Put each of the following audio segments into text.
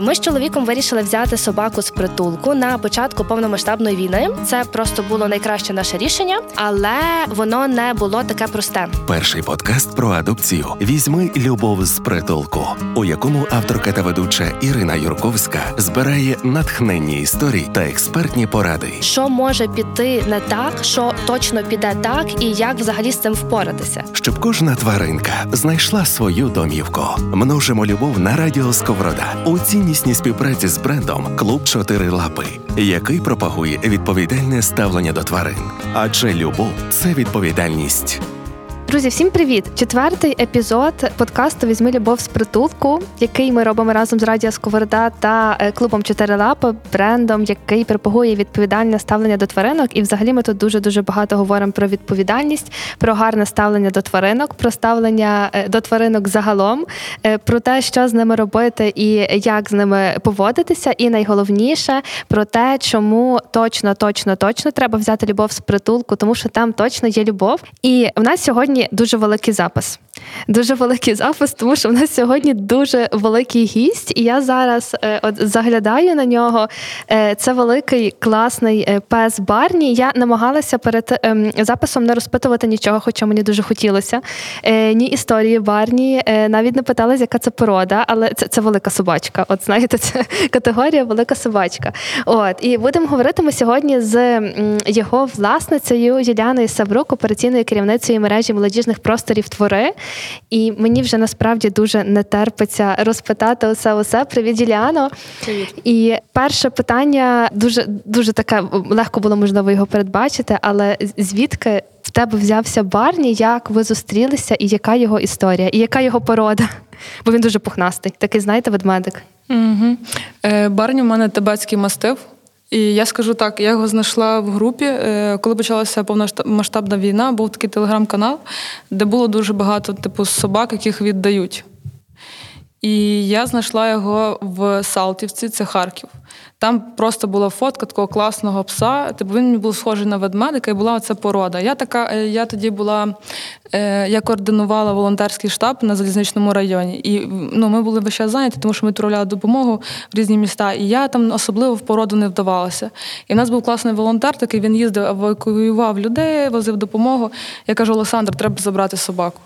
Ми з чоловіком вирішили взяти собаку з притулку на початку повномасштабної війни. Це просто було найкраще наше рішення, але воно не було таке просте. Перший подкаст про адопцію візьми любов з притулку, у якому авторка та ведуча Ірина Юрковська збирає натхненні історії та експертні поради. Що може піти не так, що точно піде так, і як взагалі з цим впоратися. Щоб кожна тваринка знайшла свою домівку. Множимо любов на радіо Сковорода у ціннісній співпраці з брендом Клуб Чотири Лапи, який пропагує відповідальне ставлення до тварин. Адже любов це відповідальність. Друзі, всім привіт! Четвертий епізод подкасту Візьми любов з притулку, який ми робимо разом з Радіо Сковорода та е, клубом Чотири Лапи, брендом, який пропагує відповідальне ставлення до тваринок. І взагалі ми тут дуже дуже багато говоримо про відповідальність, про гарне ставлення до тваринок, про ставлення е, до тваринок загалом, е, про те, що з ними робити і як з ними поводитися. І найголовніше про те, чому точно, точно, точно треба взяти любов з притулку, тому що там точно є любов. І в нас сьогодні сьогодні дуже великий запис. Дуже великий запис, тому що в нас сьогодні дуже великий гість, і я зараз е, от заглядаю на нього. Е, це великий класний е, пес Барні. Я намагалася перед ем, записом не розпитувати нічого, хоча мені дуже хотілося. Ні історії Барні, навіть не питалася, яка це порода, але це це велика собачка. От знаєте, це категорія велика собачка. От і будемо говорити ми сьогодні з його власницею Юліаною Саврук, операційною керівницею мережі молодіжних просторів твори. І мені вже насправді дуже не терпиться розпитати усе усе. Привіт. Привіт. І перше питання дуже дуже таке легко було можливо його передбачити, але звідки в тебе взявся Барні? Як ви зустрілися, і яка його історія, і яка його порода? Бо він дуже пухнастий. Такий, знаєте, ведмедик. Угу. Барні у мене тибетський мастив. І я скажу так, я його знайшла в групі, е, коли почалася повномасштабна війна, був такий телеграм-канал, де було дуже багато типу собак, яких віддають. І я знайшла його в Салтівці, це Харків. Там просто була фотка такого класного пса. Типу він був схожий на ведмедика, і була оця порода. Я така, е, я тоді була, е, я координувала волонтерський штаб на залізничному районі. І ну, ми були весь зайняті, тому що ми відправляли допомогу в різні міста. І я там особливо в породу не вдавалася. І в нас був класний волонтер, такий він їздив, евакуював людей, возив допомогу. Я кажу, Олександр, треба забрати собаку.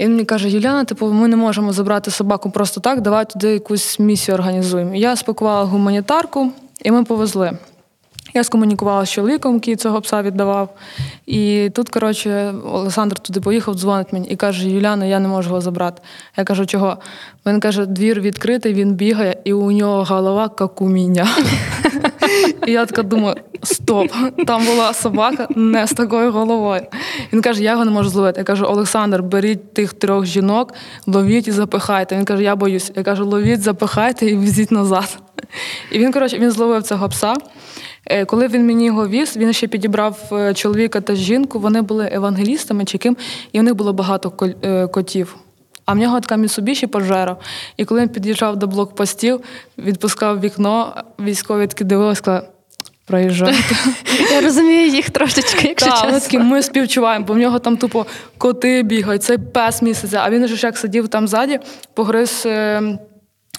І він мені каже: Юліана, типу, ми не можемо забрати собаку просто так, давай туди якусь місію організуємо. Я спакувала гуманітарку, і ми повезли. Я скомунікувала з чоловіком, який цього пса віддавав. І тут, коротше, Олександр туди поїхав, дзвонить мені і каже: Юляна, я не можу його забрати. Я кажу, чого? Він каже, двір відкритий, він бігає, і у нього голова як у мене. І я така думаю: стоп, там була собака не з такою головою. Він каже, я його не можу зловити. Я кажу, Олександр, беріть тих трьох жінок, ловіть і запихайте. Він каже, я боюсь. Я кажу, ловіть, запихайте і візіть назад. І він, коротше, він зловив цього пса. Е, коли він мені його віз, він ще підібрав е, чоловіка та жінку. Вони були евангелістами чи ким, і в них було багато е, котів. А в нього така Mitsubishi пожера. І коли він під'їжджав до блокпостів, відпускав вікно, військові такі дивилися, сказали, проїжджайте. Я розумію їх трошечки, якщо так, чесно. такі, ми співчуваємо, бо в нього там тупо коти бігають, цей пес місяця, а він ж як сидів там ззаді, погриз.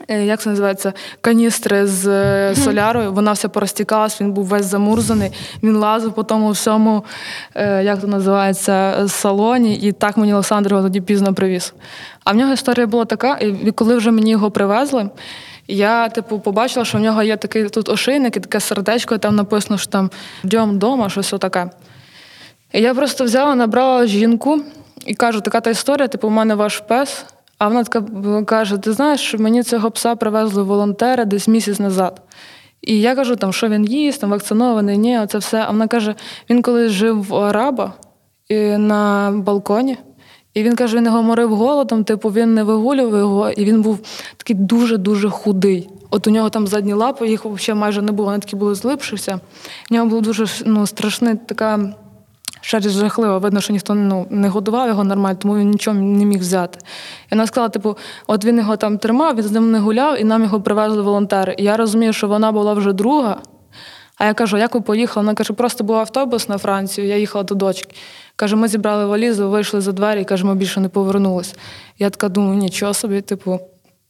Е, як це називається, каністри з е, солярою, вона вся порозтікалась, він був весь замурзаний, він лазив по тому всьому, е, як це називається, салоні, і так мені Олександр його тоді пізно привіз. А в нього історія була така, і коли вже мені його привезли, я, типу, побачила, що в нього є такий тут ошейник і таке сердечко, і там написано, що там дьом дома, щось отаке. І я просто взяла, набрала жінку і кажу, така та історія, типу, у мене ваш пес. А вона така каже: Ти знаєш, мені цього пса привезли волонтери десь місяць назад. І я кажу, там, що він їсть, там вакцинований, ні, оце все. А вона каже: він колись жив у араба на балконі, і він каже, він його морив голодом, типу він не вигулював його, і він був такий дуже-дуже худий. От у нього там задні лапи, їх взагалі майже не було, вони такі були злипшися. У нього була дуже ну, страшна така Шерсть жахливо, видно, що ніхто ну, не годував його нормально, тому він нічого не міг взяти. І вона сказала, типу, от він його там тримав, він з ним не гуляв, і нам його привезли волонтери. І я розумію, що вона була вже друга. А я кажу, як ви поїхали? Вона каже, просто був автобус на Францію, я їхала до дочки. Каже, ми зібрали валізу, вийшли за двері і каже, ми більше не повернулися. Я така думаю, нічого собі, типу,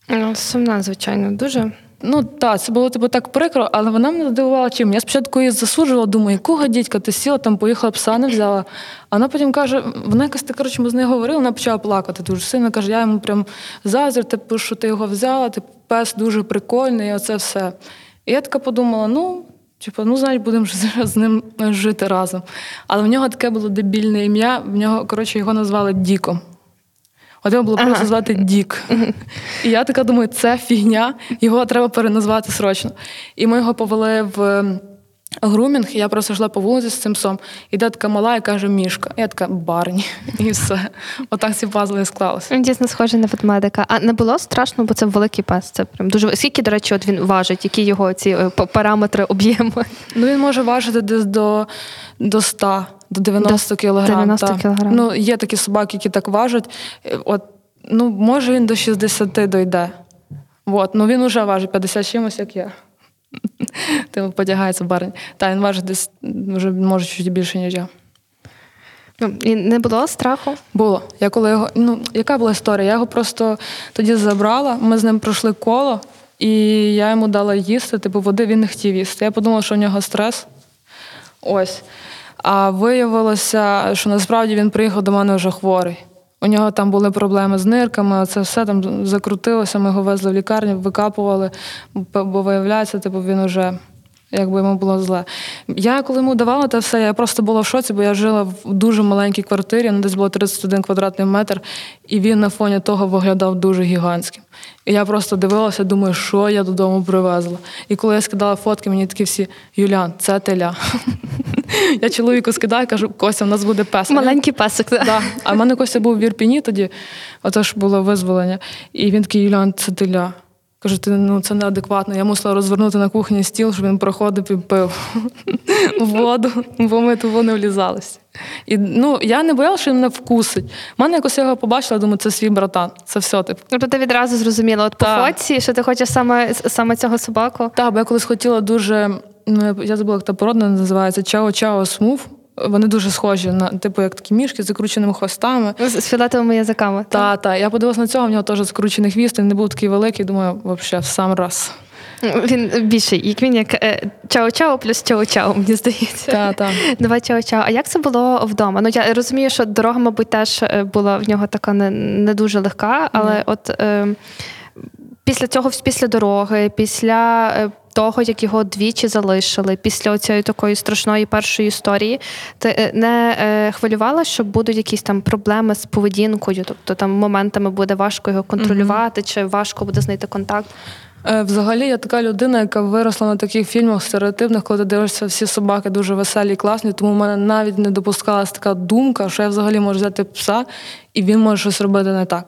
Ну, Сумна, звичайно, дуже. Ну так, це було типу так прикро, але вона мене здивувала чим. Я спочатку її засуджувала, думаю, якого дідька ти сіла, там поїхала пса не взяла. А вона потім каже, вона якось так, коротше, ми з нею говорили, вона почала плакати дуже сильно. Каже, я йому прям заздрю, типу, що ти його взяла, типу, пес дуже прикольний, і оце все. І я така подумала: ну, типу, ну, значить, будемо з ним жити разом. Але в нього таке було дебільне ім'я, в нього, коротше, його назвали Діком. От його було ага. просто звати Дік. І я така думаю, це фігня, його треба переназвати срочно. І ми його повели в грумінг, я просто йшла по вулиці з цим псом. Іде така мала і каже, мішка. Я така барні. І все. Отак ці пазли склалися. Він дійсно схожий на ведмедика. А не було страшно, бо це великий пес. Це прям дуже скільки, до речі, от він важить, які його ці е, параметри об'єму? Ну він може важити десь до, до 100 до 90 кг. 90 кг. Ну, є такі собаки, які так важать. Е, от, ну, може він до 60 дойде. От, ну він вже важить 50 чимось, як я. Тим подягається барень. Та він важить десь вже може чуть більше, ніж я. Ну, і не було страху? Було. Я коли його, ну, Яка була історія? Я його просто тоді забрала, ми з ним пройшли коло, і я йому дала їсти, типу води він не хотів їсти. Я подумала, що у нього стрес. Ось. А виявилося, що насправді він приїхав до мене вже хворий. У нього там були проблеми з нирками, це все там закрутилося. Ми його везли в лікарню, викапували, бо виявляється, типу він уже. Якби йому було зле. Я коли йому давала те все, я просто була в шоці, бо я жила в дуже маленькій квартирі, ну десь було 31 квадратний метр, і він на фоні того виглядав дуже гігантським. І я просто дивилася, думаю, що я додому привезла. І коли я скидала фотки, мені такі всі Юлян, це теля. Я чоловіку скидаю, кажу, Костя, у нас буде пес. Маленький песик. Да. А в мене Костя був в Ірпіні тоді, отож було визволення. І він такий, Юлян, це теля. Кажу, ти ну це неадекватно. Я мусила розвернути на кухні стіл, щоб він проходив і пив воду, бо ми туди не влізалися. І ну я не боялася, що він мене вкусить. У мене якось його побачила, думаю, це свій братан. Це все тип. Тобто ти відразу зрозуміла, от по фотці, що ти хочеш саме саме цього собаку? Так, бо я колись хотіла дуже. Ну, я забула, як та порода називається чау-чау smooth. Вони дуже схожі на типу, як такі мішки з закрученими хвостами. З фіолетовими язиками. Так, так. Я подивилася на цього, в нього теж закручений хвіст, він не був такий великий, думаю, взагалі, в сам раз. Він більший, як він як е, чао-чао плюс чао-чао, мені здається. Так, так. Давай чао-чао. А як це було вдома? Ну я розумію, що дорога, мабуть, теж е, була в нього така не не дуже легка, але mm. от е, після цього, після дороги, після е, того, як його двічі залишили після цієї такої страшної першої історії, ти е, не е, хвилювала, що будуть якісь там проблеми з поведінкою, тобто там моментами буде важко його контролювати, mm-hmm. чи важко буде знайти контакт. Взагалі, я така людина, яка виросла на таких фільмах стереотипних, коли ти дивишся, всі собаки дуже веселі класні, тому в мене навіть не допускалася така думка, що я взагалі можу взяти пса, і він може щось робити не так.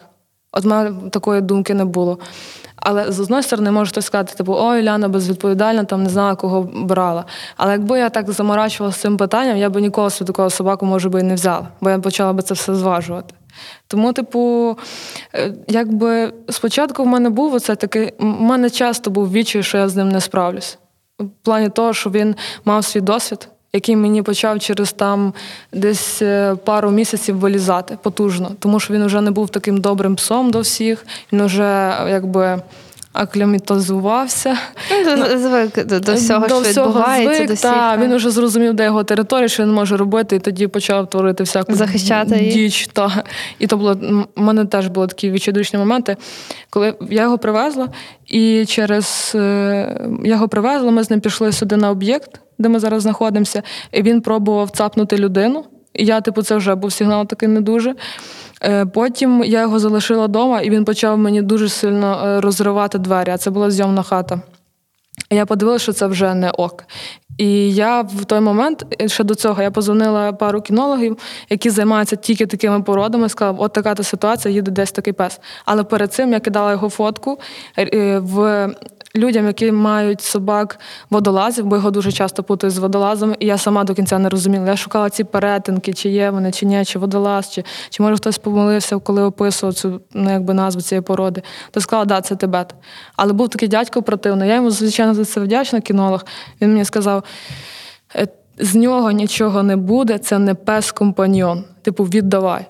От в мене такої думки не було. Але з одної сторони може хтось сказати, типу, ой, Ляна безвідповідальна, там не знала, кого брала. Але якби я так заморачувалася цим питанням, я б ніколи собі такого собаку, може би, і не взяла, бо я почала би це все зважувати. Тому, типу, е, якби спочатку в мене був оце такий, в мене часто був відчай, що я з ним не справлюсь. В плані того, що він мав свій досвід який мені почав через там десь е, пару місяців вилізати потужно, тому що він вже не був таким добрим псом до всіх. Він вже якби. Акліматизувався. Ну, звик до, до всього, до що всього відбувається. Звик, до всіх, та, Він вже зрозумів, де його територія, що він може робити, і тоді почав творити всяку Захищати діч. Та. І то було у мене теж були такі відчайдушні моменти, коли я його привезла, і через е, я його привезла, ми з ним пішли сюди на об'єкт де ми зараз знаходимося, і він пробував цапнути людину. І я, типу, це вже був сигнал такий не дуже. Е, потім я його залишила вдома, і він почав мені дуже сильно е, розривати двері. А це була зйомна хата. Я подивилася, що це вже не ок. І я в той момент, е, ще до цього, я позвонила пару кінологів, які займаються тільки такими породами. Сказала, от така та ситуація, їде десь такий пес. Але перед цим я кидала його фотку в людям, які мають собак водолазів, бо його дуже часто путають з водолазами, і я сама до кінця не розуміла. Я шукала ці перетинки, чи є вони, чи ні, чи водолаз, чи чи може хтось помилився, коли описував цю ну, якби назву цієї породи. То сказала, да, це Тибет. Але був такий дядько противний. Я йому, звичайно, за це вдячна, кінолог. Він мені сказав. «Е, з нього нічого не буде, це не пес компаньйон. Типу, віддавай.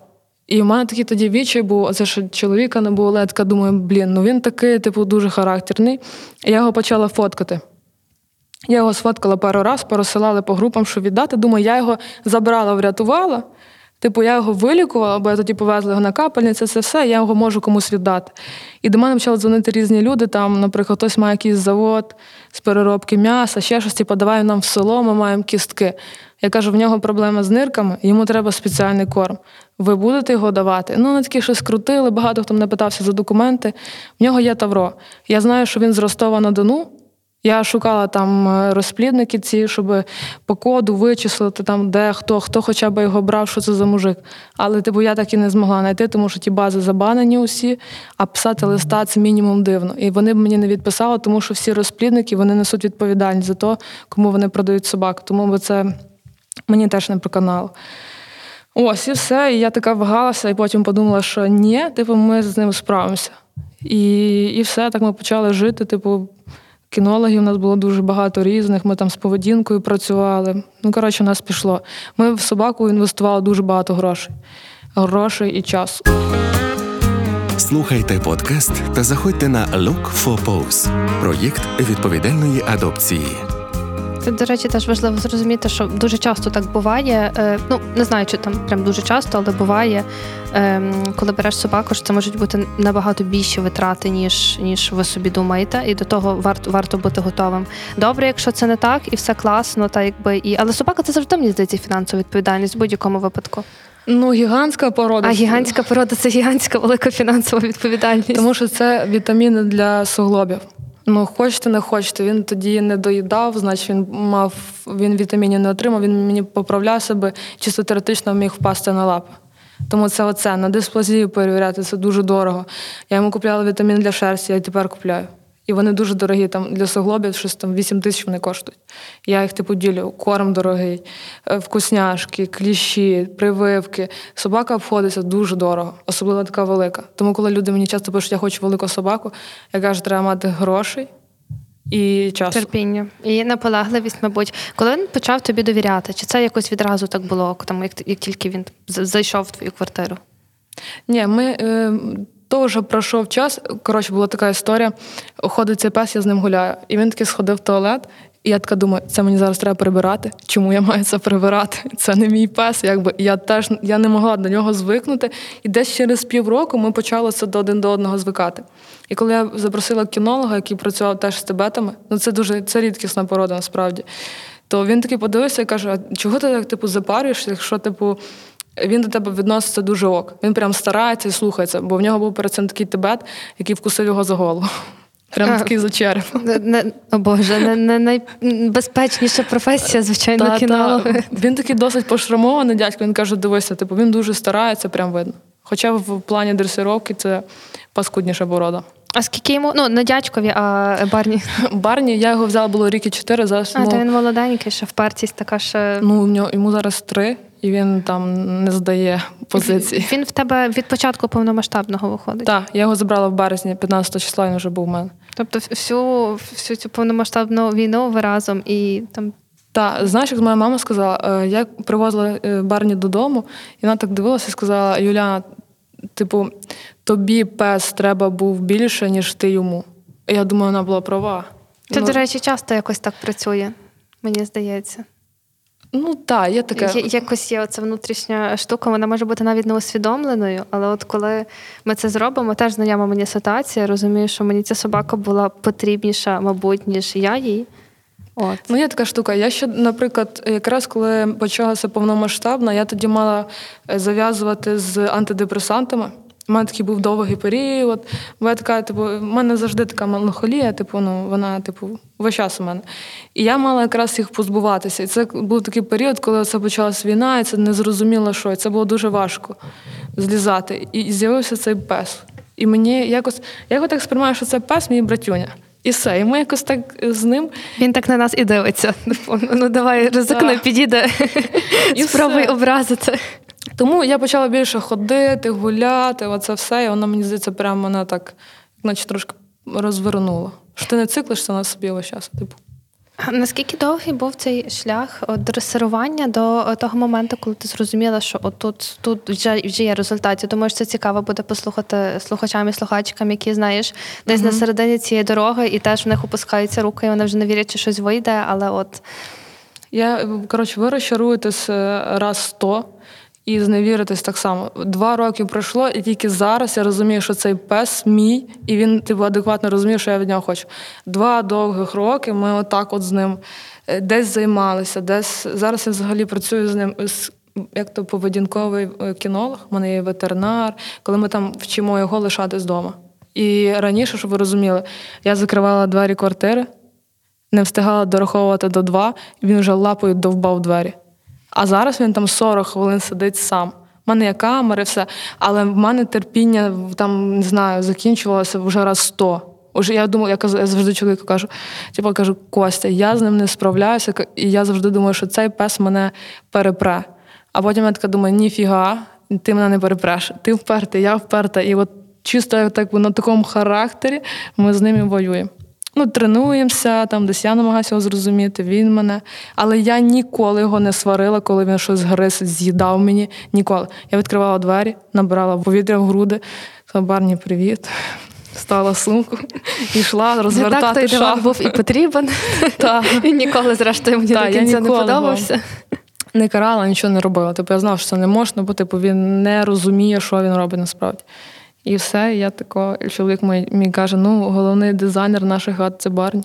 І в мене такий тоді відчай був, оце що чоловіка не було, така думаю, блін, ну він такий, типу, дуже характерний. І я його почала фоткати. Я його сфоткала пару раз, порозсилали по групам, що віддати. Думаю, я його забрала, врятувала. Типу, я його вилікувала, бо я тоді повезла його на капельниці, це все, я його можу комусь віддати. І до мене почали дзвонити різні люди. Там, наприклад, хтось має якийсь завод з переробки м'яса, ще щось, типу, давай нам в село, ми маємо кістки. Я кажу, в нього проблема з нирками, йому треба спеціальний корм. Ви будете його давати? Ну, вони такі щось крутили, багато хто мене питався за документи. В нього є Тавро. Я знаю, що він з Ростова на Дону. Я шукала там е, розплідники ці, щоб по коду вичислити, там, де хто, хто хоча б його брав, що це за мужик. Але типу я так і не змогла знайти, тому що ті бази забанені усі, а писати листа це мінімум дивно. І вони б мені не відписали, тому що всі розплідники вони несуть відповідальність за те, кому вони продають собак. Тому би це мені теж не проканало. Ось і все. І я така вагалася, і потім подумала, що ні, типу, ми з ним справимося. І і все, так ми почали жити. Типу, кінологів у нас було дуже багато різних. Ми там з поведінкою працювали. Ну, коротше, у нас пішло. Ми в собаку інвестували дуже багато грошей. Грошей і часу. Слухайте подкаст та заходьте на Look for Pose – проєкт відповідальної адопції. Це, до речі, теж важливо зрозуміти, що дуже часто так буває. Е, ну не знаю, чи там прям дуже часто, але буває, ем, коли береш собаку, що це можуть бути набагато більші витрати, ніж ніж ви собі думаєте, і до того варто варто бути готовим. Добре, якщо це не так, і все класно, та якби і але собака це завжди мені здається фінансова відповідальність в будь-якому випадку. Ну, гігантська порода. А гігантська порода це гігантська велика фінансова відповідальність. Тому що це вітаміни для суглобів. Ну, хочете, не хочете. Він тоді не доїдав, значить він мав, він вітамінів не отримав, він мені поправляв себе, чисто теоретично міг впасти на лапи. Тому це оце, на дисплазію перевіряти, це дуже дорого. Я йому купляла вітамін для шерсті, я тепер купляю. І вони дуже дорогі. Там Для суглобів щось там 8 тисяч вони коштують. Я їх типу ділю, корм дорогий, е, вкусняшки, кліщі, прививки. Собака обходиться дуже дорого, особливо така велика. Тому, коли люди мені часто пишуть, я хочу велику собаку, я кажу, треба мати грошей. І часу. терпіння і наполегливість, мабуть, коли він почав тобі довіряти, чи це якось відразу так було, там як як тільки він зайшов в твою квартиру? Ні, ми е, то вже пройшов час. Коротше, була така історія. Ходить цей пес, я з ним гуляю. І він таки сходив в туалет. І я така думаю, це мені зараз треба прибирати. Чому я маю це прибирати? Це не мій пес. Якби я теж я не могла до нього звикнути. І десь через півроку ми почали це до один до одного звикати. І коли я запросила кінолога, який працював теж з тибетами, ну це дуже це рідкісна порода, насправді. То він такий подивився і каже: а чого ти так типу запарюєшся, якщо типу він до тебе відноситься дуже ок. Він прям старається і слухається, бо в нього був перед цим такий тибет, який вкусив його за голову. Прям такий за череп. О Боже, не, не найбезпечніша професія, звичайно, та, кінолог. Та. Він такий досить пошрамований дядько. Він каже: дивися, типу, він дуже старається, прям видно. Хоча в плані дресировки це паскудніша порода. А скільки йому? Ну, не дядькові, а Барні. Барні, я його взяла було рік і чотири. Зараз, а, ну, то він молоденький, ще в партість така ще. Ну, йому зараз три і він там не здає позиції. Він в тебе від початку повномасштабного виходить? Так, я його забрала в березні, 15 числа він вже був у мене. Тобто, всю всю цю повномасштабну війну ви разом і там. Так, знаєш, як моя мама сказала, е, я привозила е, Барні додому, і вона так дивилася і сказала: Юляна, типу, тобі пес треба був більше, ніж ти йому. І я думаю, вона була права. Це, ну, до речі, часто якось так працює, мені здається. Ну так, є таке. Я, якось є оця внутрішня штука, вона може бути навіть неусвідомленою, але от коли ми це зробимо, теж знайома мені ситуація, розумію, що мені ця собака була потрібніша, мабуть, ніж я їй. От. Ну, є така штука. Я ще, наприклад, якраз коли почалася повномасштабна, я тоді мала е, зав'язувати з антидепресантами. У мене такий був довгий період. Бо я така, типу, в мене завжди така меланхолія, типу, ну, вона, типу, весь час у мене. І я мала якраз їх позбуватися. І це був такий період, коли це почалась війна, і це не зрозуміло, що. І це було дуже важко злізати. І з'явився цей пес. І мені якось, я його так сприймаю, що це пес, мій братюня. І все, і ми якось так з ним. Він так на нас і дивиться. Ну давай ризикне, підійде, спробуй образити. Тому я почала більше ходити, гуляти, оце все, і воно мені здається, прямо мене так, наче трошки розвернуло. Що ти не циклишся на собі весь час, типу. Наскільки довгий був цей шлях дресирування до того моменту, коли ти зрозуміла, що от тут, вже, вже є результат? Я думаю, що це цікаво буде послухати слухачам і слухачкам, які знаєш, десь uh-huh. на середині цієї дороги, і теж в них опускаються руки, і вони вже не вірять, що щось вийде, але от. Я коротше, ви розчаруєтесь е, раз сто і зневіритись так само. Два роки пройшло, і тільки зараз я розумію, що цей пес мій, і він типу, адекватно розуміє, що я від нього хочу. Два довгих роки ми отак от з ним е, десь займалися, десь зараз я взагалі працюю з ним. Як то поведінковий е, кінолог, у мене є ветеринар, коли ми там вчимо його лишатись вдома. І раніше, щоб ви розуміли, я закривала двері квартири, не встигала дораховувати до два, він вже лапою довбав двері. А зараз він там 40 хвилин сидить сам. У мене є камери, все. Але в мене терпіння там не знаю, закінчувалося вже раз сто. Уже я думаю, я кажу, я завжди чоловіку кажу, типу кажу, Костя, я з ним не справляюся, і я завжди думаю, що цей пес мене перепре. А потім я така думаю, ніфіга, ти мене не перепреш. Ти впертий, я вперта. І от чисто так на такому характері ми з ними воюємо ну, тренуємося, там десь я намагаюся його зрозуміти, він мене. Але я ніколи його не сварила, коли він щось гриз, з'їдав мені. Ніколи. Я відкривала двері, набирала повітря в груди, сказала, Барні, привіт. Стала сумку і йшла розвертати Не так той шафу. був і потрібен. Він ніколи, зрештою, мені до кінця не подобався. Не карала, нічого не робила. Типу, я знав, що це не можна, бо типу, він не розуміє, що він робить насправді. І все, я тако, чоловік мій, мій каже: ну, головний дизайнер наших гад це Барні.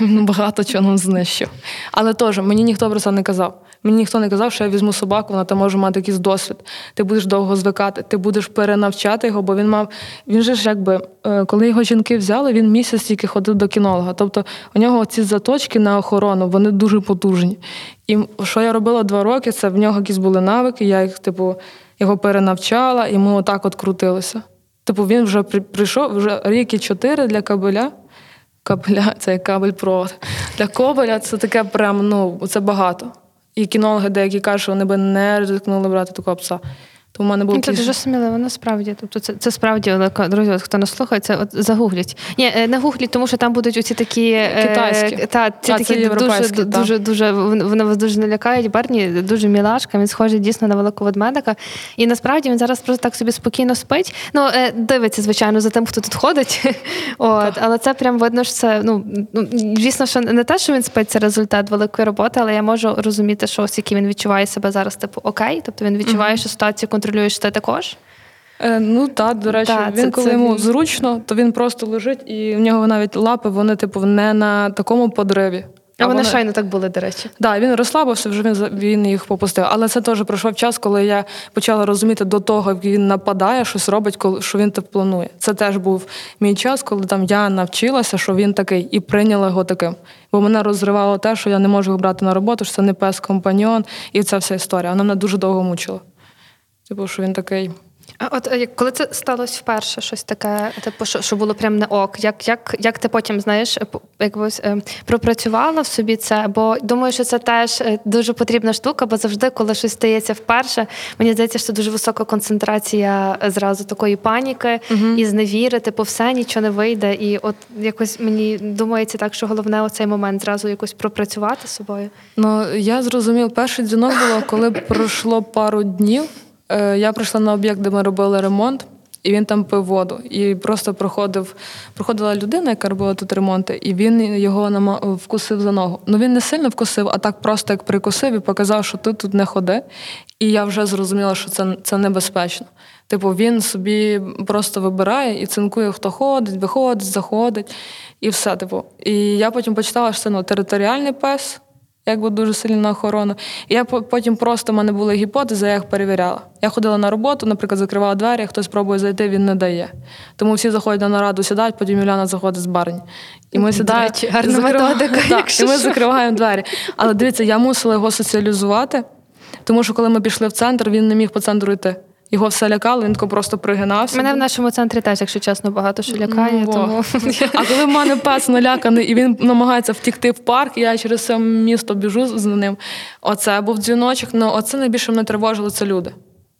Він багато чого нам знищив. Але теж мені ніхто про це не казав. Мені ніхто не казав, що я візьму собаку, вона там може мати якийсь досвід. Ти будеш довго звикати, ти будеш перенавчати його, бо він мав. Він же ж якби, е, коли його жінки взяли, він місяць тільки ходив до кінолога. Тобто у нього ці заточки на охорону, вони дуже потужні. І що я робила два роки, це в нього якісь були навики, я їх, типу, його перенавчала, і ми отак от крутилися. Типу він вже прийшов вже рік і чотири для кабеля. Кабеля це кабель провод. Для кобеля це таке прям, ну, це багато. І кінологи деякі кажуть, що вони би не ризикнули брати такого пса. То в мене був ну, Це дуже сміливо, насправді. Тобто це це справді велика друзі, хто нас слухає, це от загугліть. Ні, е, не гугліть, тому що там будуть оці такі е, китайські. Е, та, ці а, такі дуже, та. дуже, дуже вони вас дуже не лякають. Барні дуже мілашка, він схожий дійсно на великого ведмедика. І насправді він зараз просто так собі спокійно спить. Ну, е, дивиться, звичайно, за тим, хто тут ходить. От, Але це прям видно, що це ну, ну звісно, що не те, що він спить, це результат великої роботи, але я можу розуміти, що ось який він відчуває себе зараз, типу окей. Тобто він відчуває, mm-hmm. що ситуацію контролюєш ти також? Е, Ну так, до речі, та, він це, коли це... йому зручно, то він просто лежить, і в нього навіть лапи, вони, типу, не на такому подриві. А, а вони щойно так були, до речі. Так, да, він розслабився, вже він він їх попустив. Але це теж пройшов час, коли я почала розуміти до того, як він нападає, щось робить, коли що він так планує. Це теж був мій час, коли там я навчилася, що він такий, і прийняла його таким. Бо мене розривало те, що я не можу його брати на роботу, що це не пес компаньон, і ця вся історія. Вона мене дуже довго мучила. Типу, що він такий. А от е, коли це сталося вперше, щось таке, типу, що що було прям не ок, як як, як ти потім знаєш, якось е, пропрацювала в собі це? Бо думаю, що це теж е, дуже потрібна штука, бо завжди, коли щось стається вперше, мені здається, що дуже висока концентрація зразу такої паніки угу. і зневіри, типу, все нічого не вийде. І от якось мені думається так, що головне у цей момент зразу якось пропрацювати з собою. Ну я зрозумів, перший дзвінок було, коли пройшло пару днів. Е, я прийшла на об'єкт, де ми робили ремонт, і він там пив воду. І просто проходив, проходила людина, яка робила тут ремонти, і він його вкусив за ногу. Ну він не сильно вкусив, а так просто як прикусив і показав, що ти тут не ходи. І я вже зрозуміла, що це це небезпечно. Типу, він собі просто вибирає і цинкує, хто ходить, виходить, заходить, і все. Типу. І я потім почитала, що це ну, територіальний пес якби дуже сильна охорона. І я потім просто в мене були гіпотези, я їх перевіряла. Я ходила на роботу, наприклад, закривала двері, хтось пробує зайти, він не дає. Тому всі заходять на нараду, сідають, потім Юляна заходить з барні. І ми сідаємо, і ми закриваємо двері. Але дивіться, я мусила його соціалізувати, тому що коли ми пішли в центр, він не міг по центру йти. Його все лякало, він тако просто пригинався. Мене в нашому центрі теж, якщо чесно, багато що лякає. Ну, тому... А коли в мене пес наляканий і він намагається втікти в парк, я через все місто біжу з ним. Оце був дзвіночок. Ну оце найбільше мене тривожило це люди.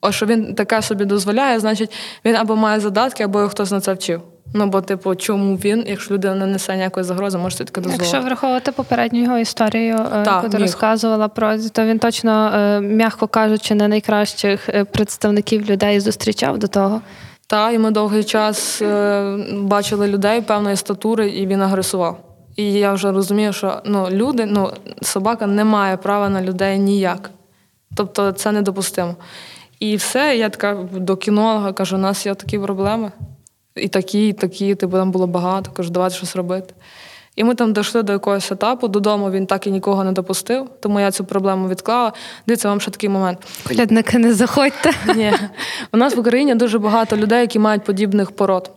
О, що він таке собі дозволяє, значить, він або має задатки, або його хтось на це вчив. Ну бо, типу, чому він, якщо людина не несе ніякої загрози, може таке дозволити. Якщо враховувати попередню його історію, е, Так, яку розказувала про то він точно, е, м'яко кажучи, не найкращих е, представників людей зустрічав до того. Та, і ми довгий час бачили людей певної статури, і він агресував. І я вже розумію, що ну, люди, ну, собака не має права на людей ніяк. Тобто це недопустимо. І все, я така до кінолога кажу, у нас є такі проблеми. І такі, і такі, типу, там було багато, кажу, давайте щось робити. І ми там дійшли до якогось етапу. Додому він так і нікого не допустив, тому я цю проблему відклала. Дивіться, вам ще такий момент. Глядники, не заходьте. Ні. У нас в Україні дуже багато людей, які мають подібних пород.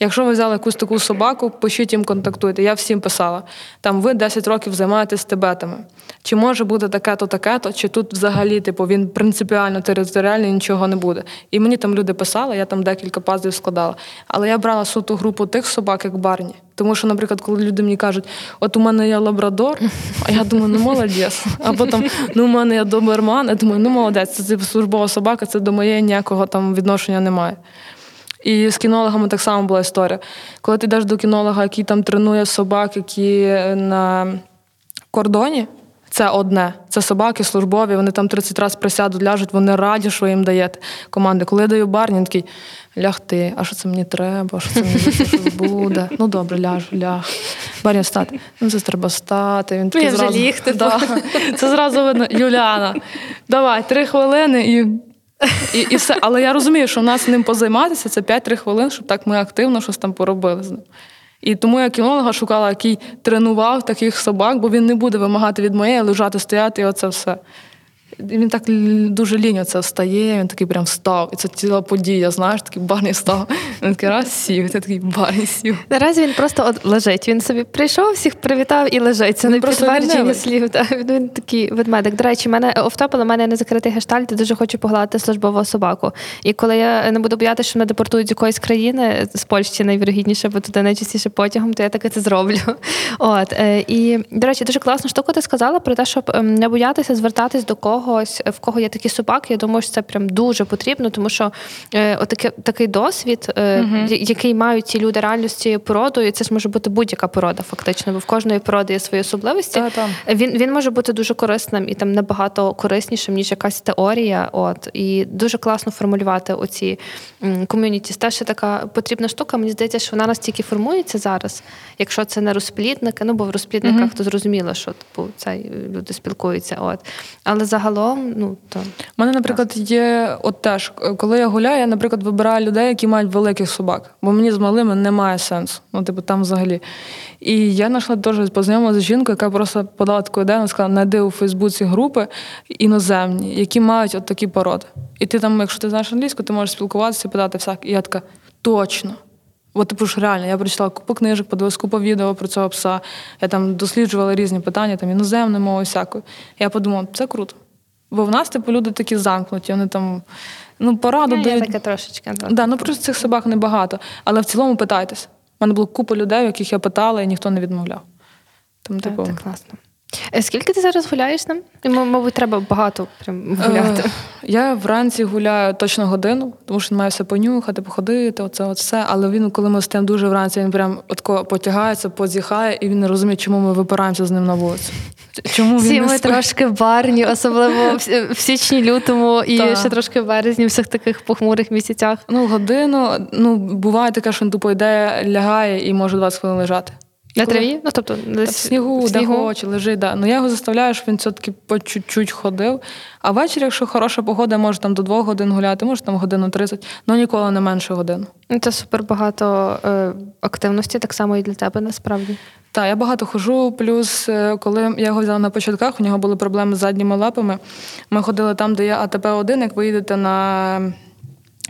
Якщо ви взяли якусь таку собаку, пишіть їм, контактуйте. Я всім писала. Там ви 10 років займаєтесь тибетами. Чи може бути таке-то, таке-то, чи тут взагалі, типу, він принципіально територіальний, нічого не буде. І мені там люди писали, я там декілька пазлів складала. Але я брала суту групу тих собак, як барні. Тому що, наприклад, коли люди мені кажуть, от у мене є лабрадор, а я думаю, ну молодець. Або там, ну у мене є доберман, я думаю, ну молодець, це типу, службова собака, це до моєї ніякого там відношення немає. І з кінологами так само була історія. Коли ти йдеш до кінолога, який там тренує собак, які на кордоні, це одне. Це собаки службові, вони там 30 разів присядуть, ляжуть, вони раді, що їм даєте команди. Коли я даю барні, такий лягти, а що це мені треба, що це мені щось буде. Ну добре, ляжу, ляг. Барні встати. Ну це треба встати. Він такий Я вже зразу, ліг, типу. да. Це зразу видно, Юліана, давай, три хвилини і. І, і все. Але я розумію, що в нас ним позайматися це 5-3 хвилин, щоб так ми активно щось там поробили з ним. І тому я кінолога шукала, який тренував таких собак, бо він не буде вимагати від моєї лежати, стояти і оце все. Він так дуже лінь це встає, він такий прям встав. І це ціла подія, знаєш, такий барні встав. Він такий раз сів, і ти такий барні сів. Наразі він просто от лежить. Він собі прийшов, всіх привітав і лежить. Це не підтвердження слів. Та, він, він такий ведмедик. До речі, мене офтопили, в мене не закритий гештальт, я дуже хочу погладити службову собаку. І коли я не буду боятися, що мене депортують з якоїсь країни, з Польщі найвірогідніше, бо туди найчастіше потягом, то я таки це зроблю. От е, і до речі, дуже класну штуку ти сказала про те, щоб ем, не боятися звертатись до когось, в кого є такі собаки. Я думаю, що це прям дуже потрібно, тому що е, отаке, такий досвід, е, я- який мають ці люди реально з цією породою, це ж може бути будь-яка порода, фактично, бо в кожної породи є свої особливості. Та-та. Він, він може бути дуже корисним і там набагато кориснішим, ніж якась теорія. От і дуже класно формулювати оці ком'юніті. Це ще така потрібна штука. Мені здається, що вона настільки формується зараз, якщо це не розплідники, ну бо в розплідниках то зрозуміло, що типу це люди спілкуються. От але загалом, ну то У мене, наприклад, є от теж, коли я гуляю, я, наприклад, вибираю людей, які мають великих собак, бо мені з малими немає сенсу. Ну, типу, там взагалі. І я знайшла теж познайомилася з жінкою, яка просто подала таку ідею, вона сказала, знайди у Фейсбуці групи іноземні, які мають от такі породи. І ти там, якщо ти знаєш англійську, ти можеш спілкуватися, питати всяк. І я така, точно. От типу ж реально, я прочитала купу книжок, подивилась купу відео про цього пса. Я там досліджувала різні питання, там іноземною мовою всякою. Я подумала, це круто. Бо в нас, типу, люди такі замкнуті, вони там ну, пораду ну, дають. таке трошечки. да. Ну просто цих собак небагато. Але в цілому питайтесь. У мене було купа людей, яких я питала, і ніхто не відмовляв. Там, Так, типу, це класно. Е, Скільки ти зараз гуляєш ним? Мабуть, треба багато прям гуляти. Е, Я вранці гуляю точно годину, тому що він має все понюхати, походити, оце от все. Але він, коли ми стоїмо дуже вранці, він прям отко потягається, позіхає, і він не розуміє, чому ми випираємося з ним на вулицю. Чому Всі він не ми спить? трошки барні, особливо в, січні, лютому і Так. ще трошки в березні, в всіх таких похмурих місяцях. Ну, годину. Ну, буває таке, що він тупо йде, лягає і може 20 хвилин лежати. На траві? Ну, тобто, десь в снігу, в де снігу. хоче, лежить. Да. Ну я його заставляю, щоб він все-таки по чуть-чуть ходив. А ввечері, якщо хороша погода, може там до двох годин гуляти, може там годину 30, ну ніколи не менше години. Ну, Це супер багато е, активності, так само і для тебе насправді. Так, я багато хожу. Плюс, е, коли я його взяла на початках, у нього були проблеми з задніми лапами. Ми ходили там, де є АТП-1, як ви їдете на.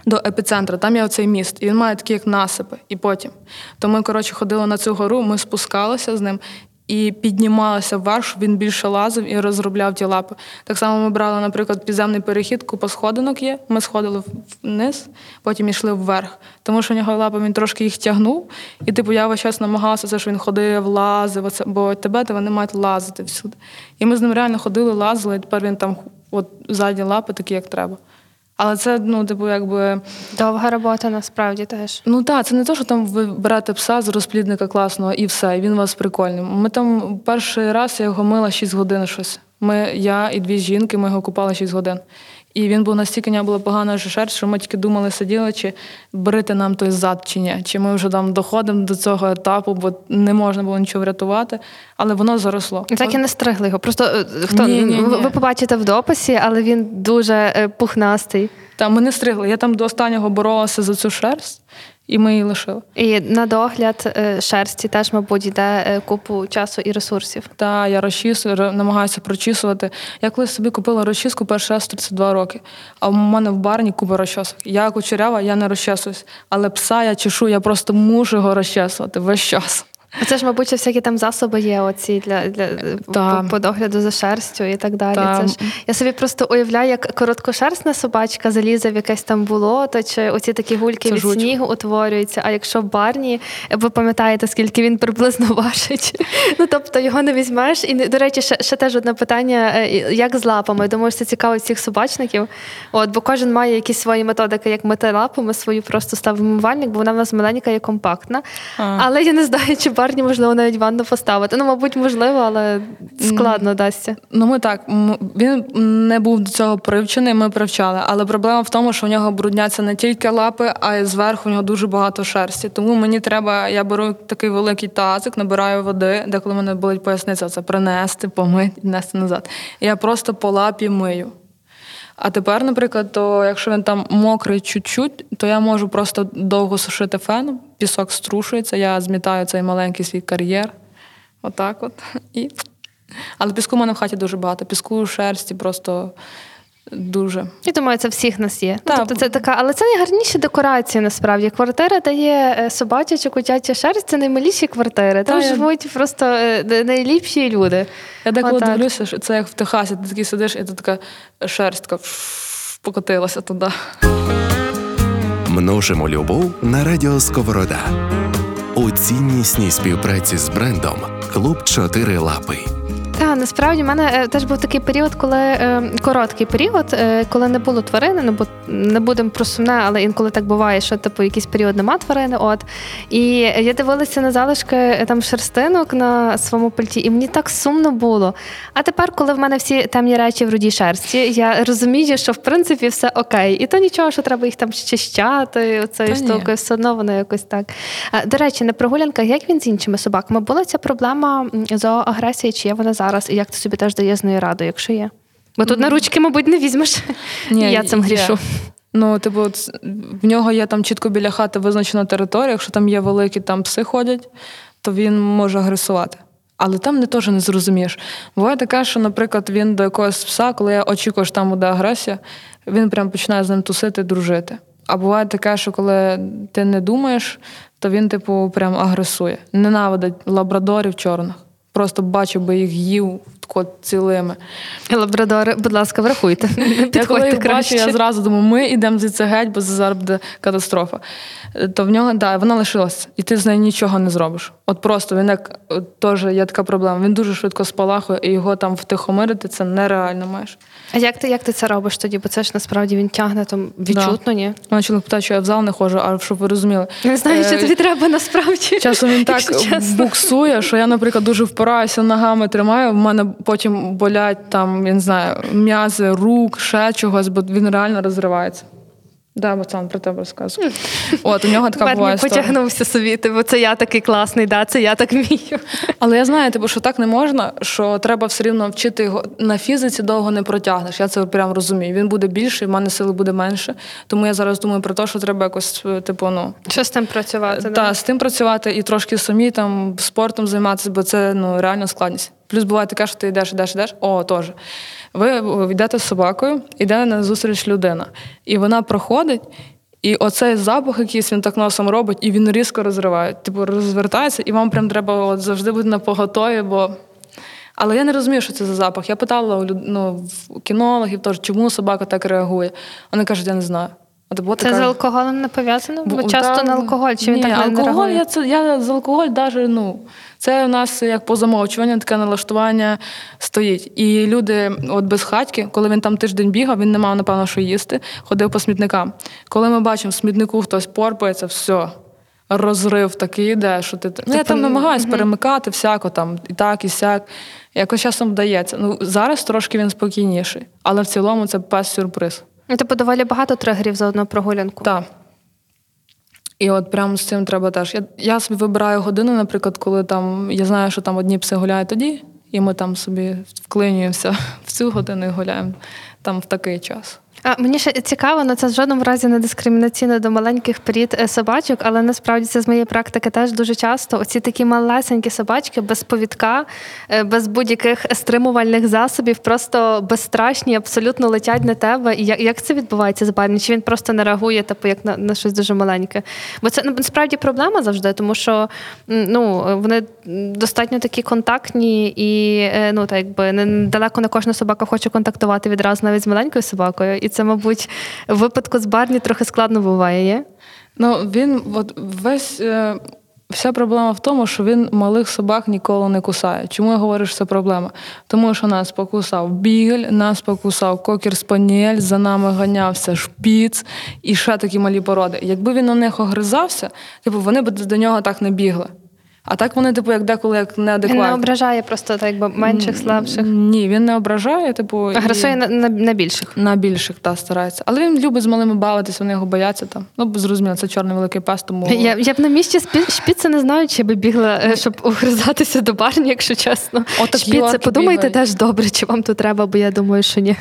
До епіцентру, там є оцей міст, і він має такі, як насипи, і потім. То ми, коротше, ходили на цю гору, ми спускалися з ним і піднімалися вверх, він більше лазив і розробляв ті лапи. Так само ми брали, наприклад, підземний перехід, купа сходинок є. Ми сходили вниз, потім йшли вверх. Тому що у нього лапи він трошки їх тягнув. І типу я весь час намагалася, що він ходив, лазив, оце, бо тебе вони мають лазити всюди. І ми з ним реально ходили, лазили, і тепер він там от задні лапи такі, як треба. Але це, ну, типу, якби. Довга робота насправді теж. Ну так, це не те, що там ви берете пса з розплідника класного і все, і він у вас прикольний. Ми там перший раз я його мила 6 годин щось. Ми, я і дві жінки, ми його купали 6 годин. І він був настільки не було погано, що шерсть, що ми тільки думали, сиділи, чи брити нам той зад, чи ні. Чи ми вже там доходимо до цього етапу, бо не можна було нічого врятувати, але воно заросло. Так і не стригли його. Просто е, хто Ні, ні, ні. ви побачите в дописі, але він дуже е, пухнастий. Та ми не стригли. Я там до останнього боролася за цю шерсть, і ми її лишили. І на догляд е, шерсті теж, мабуть, йде е, купу часу і ресурсів. Та я розчісую, намагаюся прочісувати. Я колись собі купила розчіску перший раз в 32 роки, а в мене в барні купа розчісок. Я кучерява, я не розчесуюсь. Але пса я чешу, я просто мушу його розчесувати весь час. Це ж, мабуть, всякі там засоби є оці для, для Та. по, по догляду за шерстю і так далі. Та. Це ж я собі просто уявляю, як короткошерстна собачка залізе в якесь там болото, чи оці такі гульки Це від жуть. снігу утворюються. А якщо Барні, ви пам'ятаєте, скільки він приблизно важить? Ну тобто його не візьмеш. І до речі, ще, ще теж одне питання: е, як з лапами? Я Думаю, що це цікаво всіх собачників. От, бо кожен має якісь свої методики, як мити лапу. Ми свою просто ставимо в умивальник, бо вона в нас маленька і компактна. А. Але я не знаю, чи барні можливо навіть ванну поставити. Ну, мабуть, можливо, але складно дасться. Ну, ми так, він не був до цього привчений, ми привчали. Але проблема в тому, що в нього брудняться не тільки лапи, а й зверху в нього дуже багато шерсті. Тому мені треба, я беру такий великий тазик, набираю води, де коли мене болить поясниця, це принести, помити нести назад. Я просто по лапі мию. А тепер, наприклад, то якщо він там мокрий чуть-чуть, то я можу просто довго сушити феном, пісок струшується, я змітаю цей маленький свій кар'єр. Отак от. І... Але піску в мене в хаті дуже багато. Піску, шерсті, просто дуже. Я думаю, це всіх нас є. Ну, Так. тобто це така, але це найгарніші декорації насправді. Квартира дає е, собачачу, котячу шерсть, це наймиліші квартири. Там Та, я- живуть просто е, найліпші люди. Я деколи дивлюся, що це як в Техасі, ти такий сидиш, і тут така шерстка покотилася туди. Множимо любов на радіо Сковорода. У ціннісній співпраці з брендом Клуб Чотири Лапи. Так, насправді в мене е, теж був такий період, коли е, короткий період, е, коли не було тварини, ну бо не будемо про сумне, але інколи так буває, що типу якийсь період нема тварини. От і я дивилася на залишки там шерстинок на своєму пальті, і мені так сумно було. А тепер, коли в мене всі темні речі в руді шерсті, я розумію, що в принципі все окей. І то нічого, що треба їх там щищати, оцею Та штукою, все одно воно якось так. До речі, на прогулянках, як він з іншими собаками? Була ця проблема зооагресії, чи є вона зараз? І як ти собі теж дає з нею раду, якщо є? Бо тут на ручки, мабуть, не візьмеш. Ні, я цим грішу. Ну, типу, в нього є там чітко біля хати визначена територія. Якщо там є великі там пси ходять, то він може агресувати. Але там не теж не зрозумієш. Буває таке, що, наприклад, він до якогось пса, коли я очікую, що там буде агресія, він прям починає з ним тусити, дружити. А буває таке, що коли ти не думаєш, то він, типу, прям агресує. Ненавидить лабрадорів чорних. Просто бачив би їх їв тако цілими. Лабрадори, будь ласка, врахуйте. Я коли їх бачу, краще. я зразу думаю, ми йдемо звідси геть, бо зараз буде катастрофа. Е, То в нього, да, вона лишилася, і ти з нею нічого не зробиш. От просто він як теж є така проблема. Він дуже швидко спалахує, і його там втихомирити це нереально маєш. А як ти, як ти це робиш тоді? Бо це ж насправді він тягне там відчутно, ні? Мене чоловік питає, що я в зал не ходжу, а щоб ви розуміли. Не знаю, що Е, тобі треба насправді. Часом він так буксує, що я, наприклад, дуже впираюся ногами, тримаю. В мене потім болять там, я не знаю, м'язи, рук, ще чогось, бо він реально розривається. Да, Бацан, про тебе розказую. От, у нього така буває історія. потягнувся собі, бо це я такий класний, да, це я так вмію. Але я знаю, типу, що так не можна, що треба все рівно вчити його на фізиці довго не протягнеш. Я це прям розумію. Він буде більший, в мене сили буде менше. Тому я зараз думаю про те, що треба якось, е, типу, ну. Що з тим працювати? Та, да? з тим працювати і трошки самі там спортом займатися, бо це ну, реально складність. Плюс буває таке, що ти йдеш, йдеш, йдеш. О, теж. Ви ви йдете з собакою, йде на зустріч людина. І вона проходить, і оцей запах якийсь він так носом робить, і він різко розриває. Типу, розвертається, і вам прям треба от завжди бути на поготові, бо. Але я не розумію, що це за запах. Я питала у ну, кінологів, теж, чому собака так реагує. Вони кажуть, я не знаю. От, бо Це така- з алкоголем не пов'язано? Бо часто та- на алкоголь, чи він Ні, так не- алкоголь, я, це, я з алкоголь даже, ну, це у нас як по замовчуванню таке налаштування стоїть. І люди, от без хатьки, коли він там тиждень бігав, він не мав, напевно, що їсти, ходив по смітникам. Коли ми бачимо, в смітнику хтось порпається, все. Розрив такий іде, що ти. Ну, я там намагаюсь перемикати всяко там і так, і сяк. Якось часом вдається. Ну, зараз трошки він спокійніший, але в цілому це пес сюрприз. Типу доволі багато тригерів за одну прогулянку. Так. І от прямо з цим треба теж. Я, я собі вибираю годину, наприклад, коли там я знаю, що там одні пси гуляють тоді, і ми там собі вклинюємося в цю годину і гуляємо там в такий час. А мені ще цікаво, ну це в жодному разі не дискримінаційно до маленьких порід е, собачок, але насправді це з моєї практики теж дуже часто. Оці такі малесенькі собачки без повідка, е, без будь-яких стримувальних засобів, просто безстрашні, абсолютно летять на тебе. І як, як це відбувається з Барні? Чи він просто не реагує, типу, як на, на щось дуже маленьке? Бо це ну, насправді проблема завжди, тому що ну, вони достатньо такі контактні і е, ну, так якби не не кожна собака хоче контактувати відразу навіть з маленькою собакою. І це, мабуть, в випадку з Барні трохи складно буває. Є? Ну, він от весь. Е... Вся проблема в тому, що він малих собак ніколи не кусає. Чому я говорю, що це проблема? Тому що нас покусав бігель, нас покусав кокер спаніель, за нами ганявся шпіц і ще такі малі породи. Якби він на них огризався, типу вони б до нього так не бігли. А так вони, типу, як деколи як Він не ображає просто так, якби менших, слабших. Ні, він не ображає, типу, і- Агресує на, на, на більших. на більших та старається. Але він любить з малими бавитися, вони його бояться там. Ну, зрозуміло, це чорний великий пес, тому Я, я б на місці спі- не знаю, чи би бігла, е, щоб огризатися до барні, якщо чесно. Отак Шпіце, Йорки подумайте бігають. теж добре, чи вам тут треба, бо я думаю, що ні.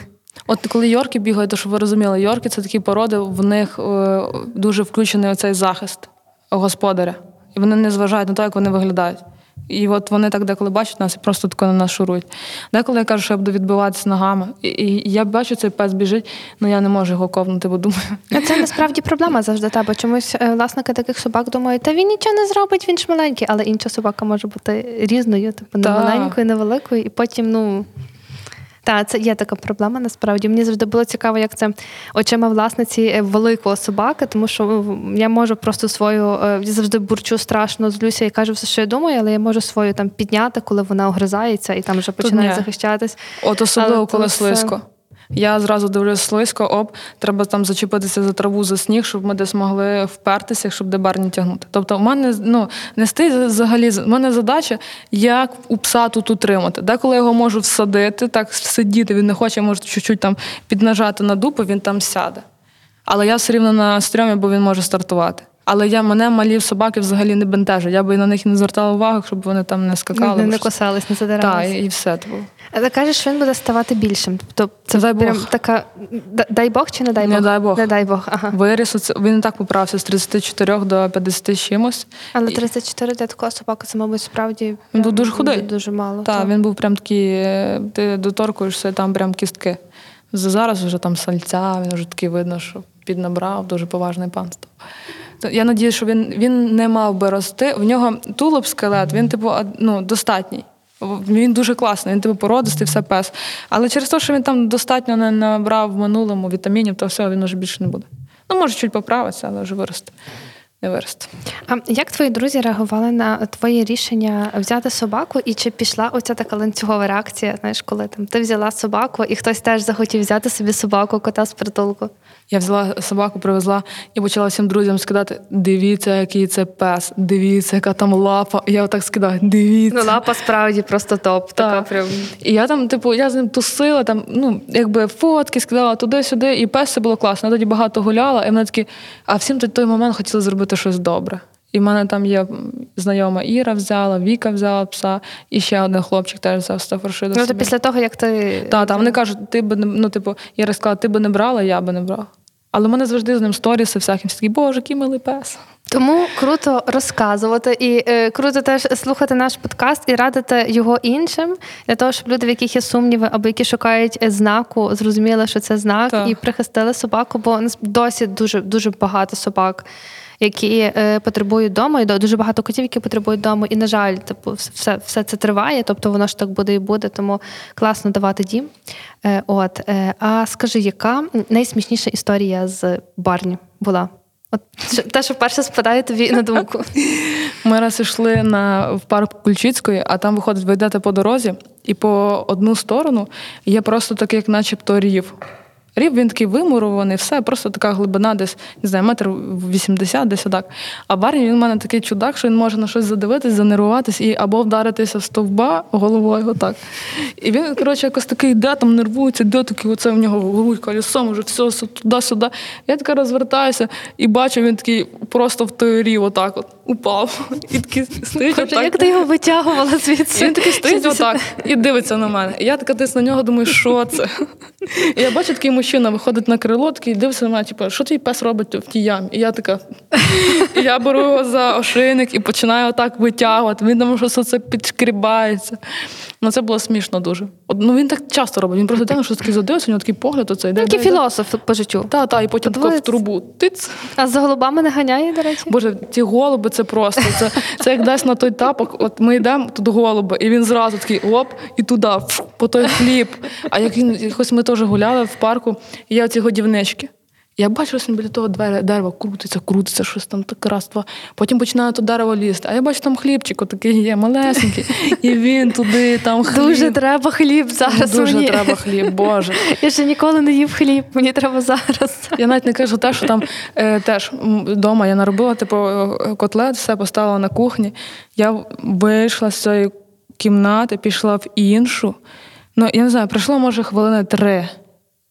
От коли Йорки бігають, то щоб ви розуміли, Йорки це такі породи, в них е, дуже включений оцей захист господаря. І вони не зважають на те, як вони виглядають. І от вони так деколи бачать нас і просто тако на нас шурують. Деколи я кажу, що я буду відбиватися ногами. І, і я бачу, цей пес біжить, але я не можу його ковнути, бо думаю. Ну, Це насправді проблема завжди тебе. Чомусь е, власники таких собак думають, та він нічого не зробить, він ж маленький, але інша собака може бути різною, типу не маленькою, не великою, і потім, ну. Так, це є така проблема насправді. Мені завжди було цікаво, як це очима власниці е, великого собаки, тому що я можу просто свою е, я завжди бурчу страшно, злюся і кажу все, що я думаю, але я можу свою там підняти, коли вона огризається і там вже починає захищатись. От особливо, Але коли слизько. слизько. Я зразу дивлюсь слизько, оп, треба там зачепитися за траву, за сніг, щоб ми десь могли впертися, щоб де барні тягнути. Тобто, в мене ну, не стоїть взагалі. В мене задача, як у пса тут утримати. Деколи його можу всадити, так сидіти, він не хоче, може чуть-чуть там піднажати на дупу, він там сяде. Але я все рівно на стрьомі, бо він може стартувати. Але я мене малі собаки взагалі не бентежать. Я би на них не звертала увагу, щоб вони там не скакали. Не, не косались, не Так, задирались. і, і все. Типу. Але кажеш, що він буде ставати більшим. Тобто це Дай Бог. така дай Бог чи не дай Не дай Бог. Не дай Бог. Ага. Виріс він і так поправився з 34 до 50 чимось. Але І- 34 для такого собаки, це, мабуть, справді Він прям був дуже худий. Дуже мало. Так, так. він був прям такий, е, ти доторкуєшся, там прям кістки. Зараз вже там сальця, він вже такий видно, що піднабрав, дуже поважний пан став. Я надію, що він, він не мав би рости. В нього тулуб скелет, він, типу, ну, достатній. Він дуже класний, він типу породистий, все пес. Але через те, що він там достатньо не набрав в минулому вітамінів, то все, він вже більше не буде. Ну, може, чуть поправиться, але вже виросте. Не виросте. А як твої друзі реагували на твоє рішення взяти собаку, і чи пішла оця така ланцюгова реакція? Знаєш, коли там ти взяла собаку, і хтось теж захотів взяти собі собаку, кота з притулку? Я взяла собаку, привезла і почала всім друзям скидати: дивіться, який це пес, дивіться, яка там лапа. І я отак скидаю, дивіться. Ну, лапа справді просто топ. Така прям. І я там, типу, я з ним тусила, там, ну, якби фотки скидала туди-сюди, і пес це було класно. Я тоді багато гуляла, і мене такі, а всім той момент хотіли зробити щось добре. І в мене там є знайома Іра взяла, Віка взяла пса, і ще один хлопчик теж взяв Стафаршида. Ну, то після того, як ти. Так, та, вони кажуть, ти би не ну, типу, Іра сказала, ти би не брала, я би не брала. Але в мене завжди з ним сторіси, всякі всі такі, боже, який милий пес. Тому круто розказувати і е, круто теж слухати наш подкаст і радити його іншим для того, щоб люди, в яких є сумніви або які шукають е, знаку, зрозуміли, що це знак, Так. і прихистили собаку, бо досі дуже дуже багато собак. Які е, потребують дому, і дуже багато котів, які потребують дому. І, на жаль, типу, все все це триває, тобто воно ж так буде і буде, тому класно давати дім. Е, от, е, А скажи, яка найсмішніша історія з барні була? От те, що вперше спадає тобі на думку. Ми раз йшли на в парк Кульчицької, а там виходить, ви йдете по дорозі, і по одну сторону є просто такий, як начебто рів. Рів він такий вимурований, все, просто така глибина, десь не знаю, метр 80, десь отак. А Барні він у мене такий чудак, що він може на щось задивитись, занервуватись і або вдаритися в стовба головою. отак. І він, коротше, якось такий йде, там нервується, йде такий, оце в нього грудь колесом, вже все туди-сюди. Я така розвертаюся і бачу, він такий просто в той рів, отак от упав. І такий стоїть. Боже, як ти його витягувала звідси? І Він такий стоїть отак і дивиться на мене. І я така десь на нього думаю, що це? І я бачу такий мужчина виходить на крило, такий дивиться на мене, типу, що твій пес робить в тій ямі? І я така. І я беру його за ошейник і починаю отак витягувати. Він там щось це підшкрібається. Ну це було смішно дуже. От, ну він так часто робить. Він просто що такий задивився, у нього такий погляд, оце йде. Такий філософ по життю. Так, так, і потім в трубу. Тиць. А за голубами не ганяє, до речі? Боже, ті голуби це просто. Це це як десь на той тапок. От ми йдемо тут голуби, і він зразу такий оп, і туди, по той хліб. А як він якось ми теж гуляли в парку, і є оці годівнички. Я бачу, що біля того дерева крутиться, крутиться, щось там таке раз, два. Потім починає то дерево лізти. А я бачу, там хлібчик отакий є, малесенький. І він туди, там хліб. Дуже треба хліб зараз. Дуже мені. треба хліб, Боже. Я ще ніколи не їв хліб, мені треба зараз. Я навіть не кажу те, що там е, теж вдома я наробила типу, котлет, все поставила на кухні. Я вийшла з цієї кімнати, пішла в іншу. Ну, я не знаю, пройшло, може, хвилини три.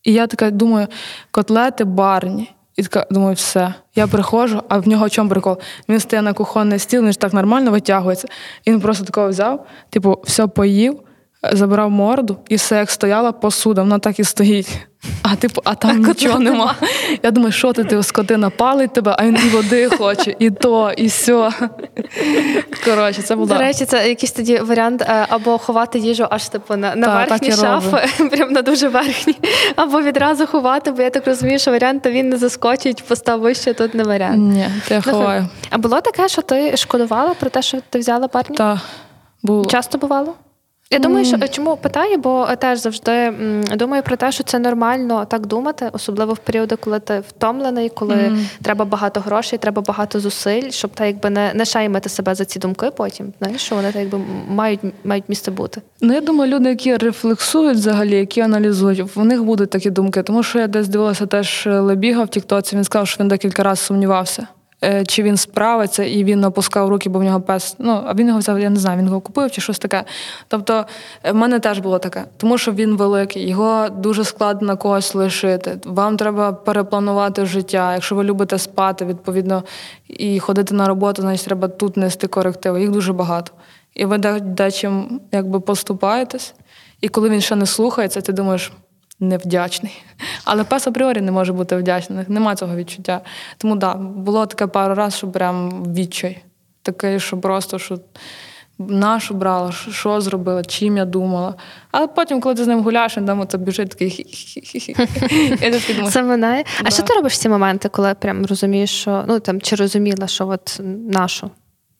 І я така думаю, котлети барні. І така думаю, все. Я приходжу, а в нього в чому прикол? Він стає на кухонний стіл, він ж так нормально витягується. І він просто такого взяв, типу, все поїв, забрав морду, і все як стояла посуда, вона так і стоїть. А типу, а там так, нічого нема. Я думаю, що ти ти скотина палить тебе, а він і води хоче, і то, і все. Коротше, це було. До речі, це якийсь тоді варіант е, або ховати їжу аж типу на на так, верхні шафи, прям на дуже верхні, або відразу ховати, бо я так розумію, що варіант то він не заскочить, постав вище, тут не варіант. Ні, ти ну, ховаю. А було таке, що ти шкодувала про те, що ти взяла парня? Так, було. Часто бувало? Я думаю, що чому питаю, бо теж завжди думаю про те, що це нормально так думати, особливо в періоди, коли ти втомлений, коли mm. треба багато грошей, треба багато зусиль, щоб та якби не не шаймити себе за ці думки потім. Знаєш, що вони так якби мають мають місце бути. Ну я думаю, люди, які рефлексують взагалі, які аналізують, в них будуть такі думки. Тому що я десь дивилася теж Лебіга в Тіктоці. Він сказав, що він декілька разів сумнівався. Е, чи він справиться, і він опускав руки, бо в нього пес. Ну, а він його взяв, я не знаю, він його купив чи щось таке. Тобто, е, в мене теж було таке, тому що він великий, його дуже складно когось лишити. Вам треба перепланувати життя. Якщо ви любите спати, відповідно, і ходити на роботу, значить треба тут нести корективи. Їх дуже багато. І ви дечим якби поступаєтесь. І коли він ще не слухається, ти думаєш невдячний. Але пес апріорі не може бути вдячний, нема цього відчуття. Тому так, да, було таке пару разів, що прям відчай. Таке, що просто що нашу брала, що зробила, чим я думала. Але потім, коли ти з ним гуляєш, він там це біжить такий. Це минає. А що ти робиш в ці моменти, коли прям розумієш, що ну там чи розуміла, що от нашу?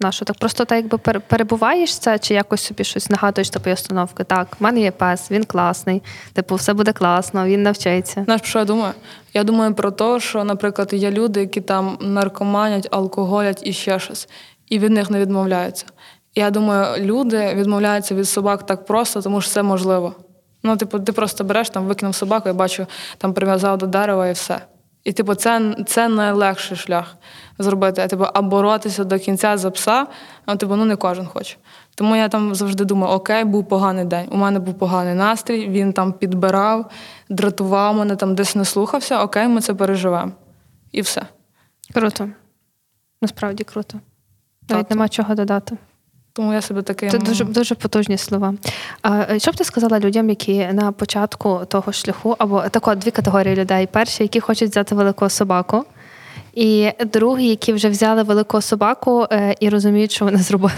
Нащо так просто так якби перебуваєш це, чи якось собі щось нагадуєш такої установки? Так, в мене є пес, він класний, типу, все буде класно, він навчається. Знаєш, що я думаю? Я думаю про те, що, наприклад, є люди, які там наркоманять, алкоголять і ще щось, і від них не відмовляються. Я думаю, люди відмовляються від собак так просто, тому що це можливо. Ну, типу, ти просто береш там, викинув собаку, я бачу, там прив'язав до дерева і все. І, типу, це це найлегший шлях зробити. А типу, а боротися до кінця за пса, а типу, ну не кожен хоче. Тому я там завжди думаю, окей, був поганий день. У мене був поганий настрій, він там підбирав, дратував мене, там десь не слухався, окей, ми це переживемо. І все. Круто. Насправді круто. Навіть так. нема чого додати. Тому я себе таким... Це дуже дуже потужні слова. А е, що б ти сказала людям, які на початку того шляху, або тако дві категорії людей: перші, які хочуть взяти велику собаку, і другі, які вже взяли велику собаку е, і розуміють, що вони зробили.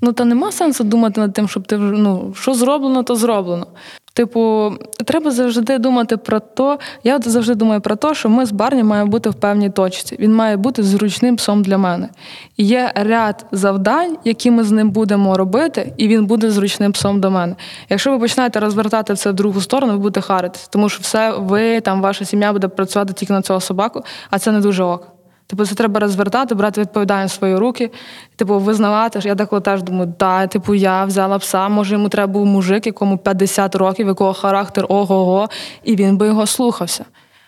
Ну, та нема сенсу думати над тим, щоб ти ну, що зроблено, то зроблено. Типу, треба завжди думати про то. Я от завжди думаю про те, що ми з Барні маємо бути в певній точці. Він має бути зручним псом для мене. І є ряд завдань, які ми з ним будемо робити, і він буде зручним псом до мене. Якщо ви починаєте розвертати це в другу сторону, ви будете харитись, тому що все, ви там, ваша сім'я буде працювати тільки на цього собаку, а це не дуже ок. Типу, це треба розвертати, брати відповідальність в свої руки, типу, визнавати. Я деколи теж думаю, да, типу, я взяла пса, може йому треба був мужик, якому 50 років, якого характер ого-го, і він би його слухався.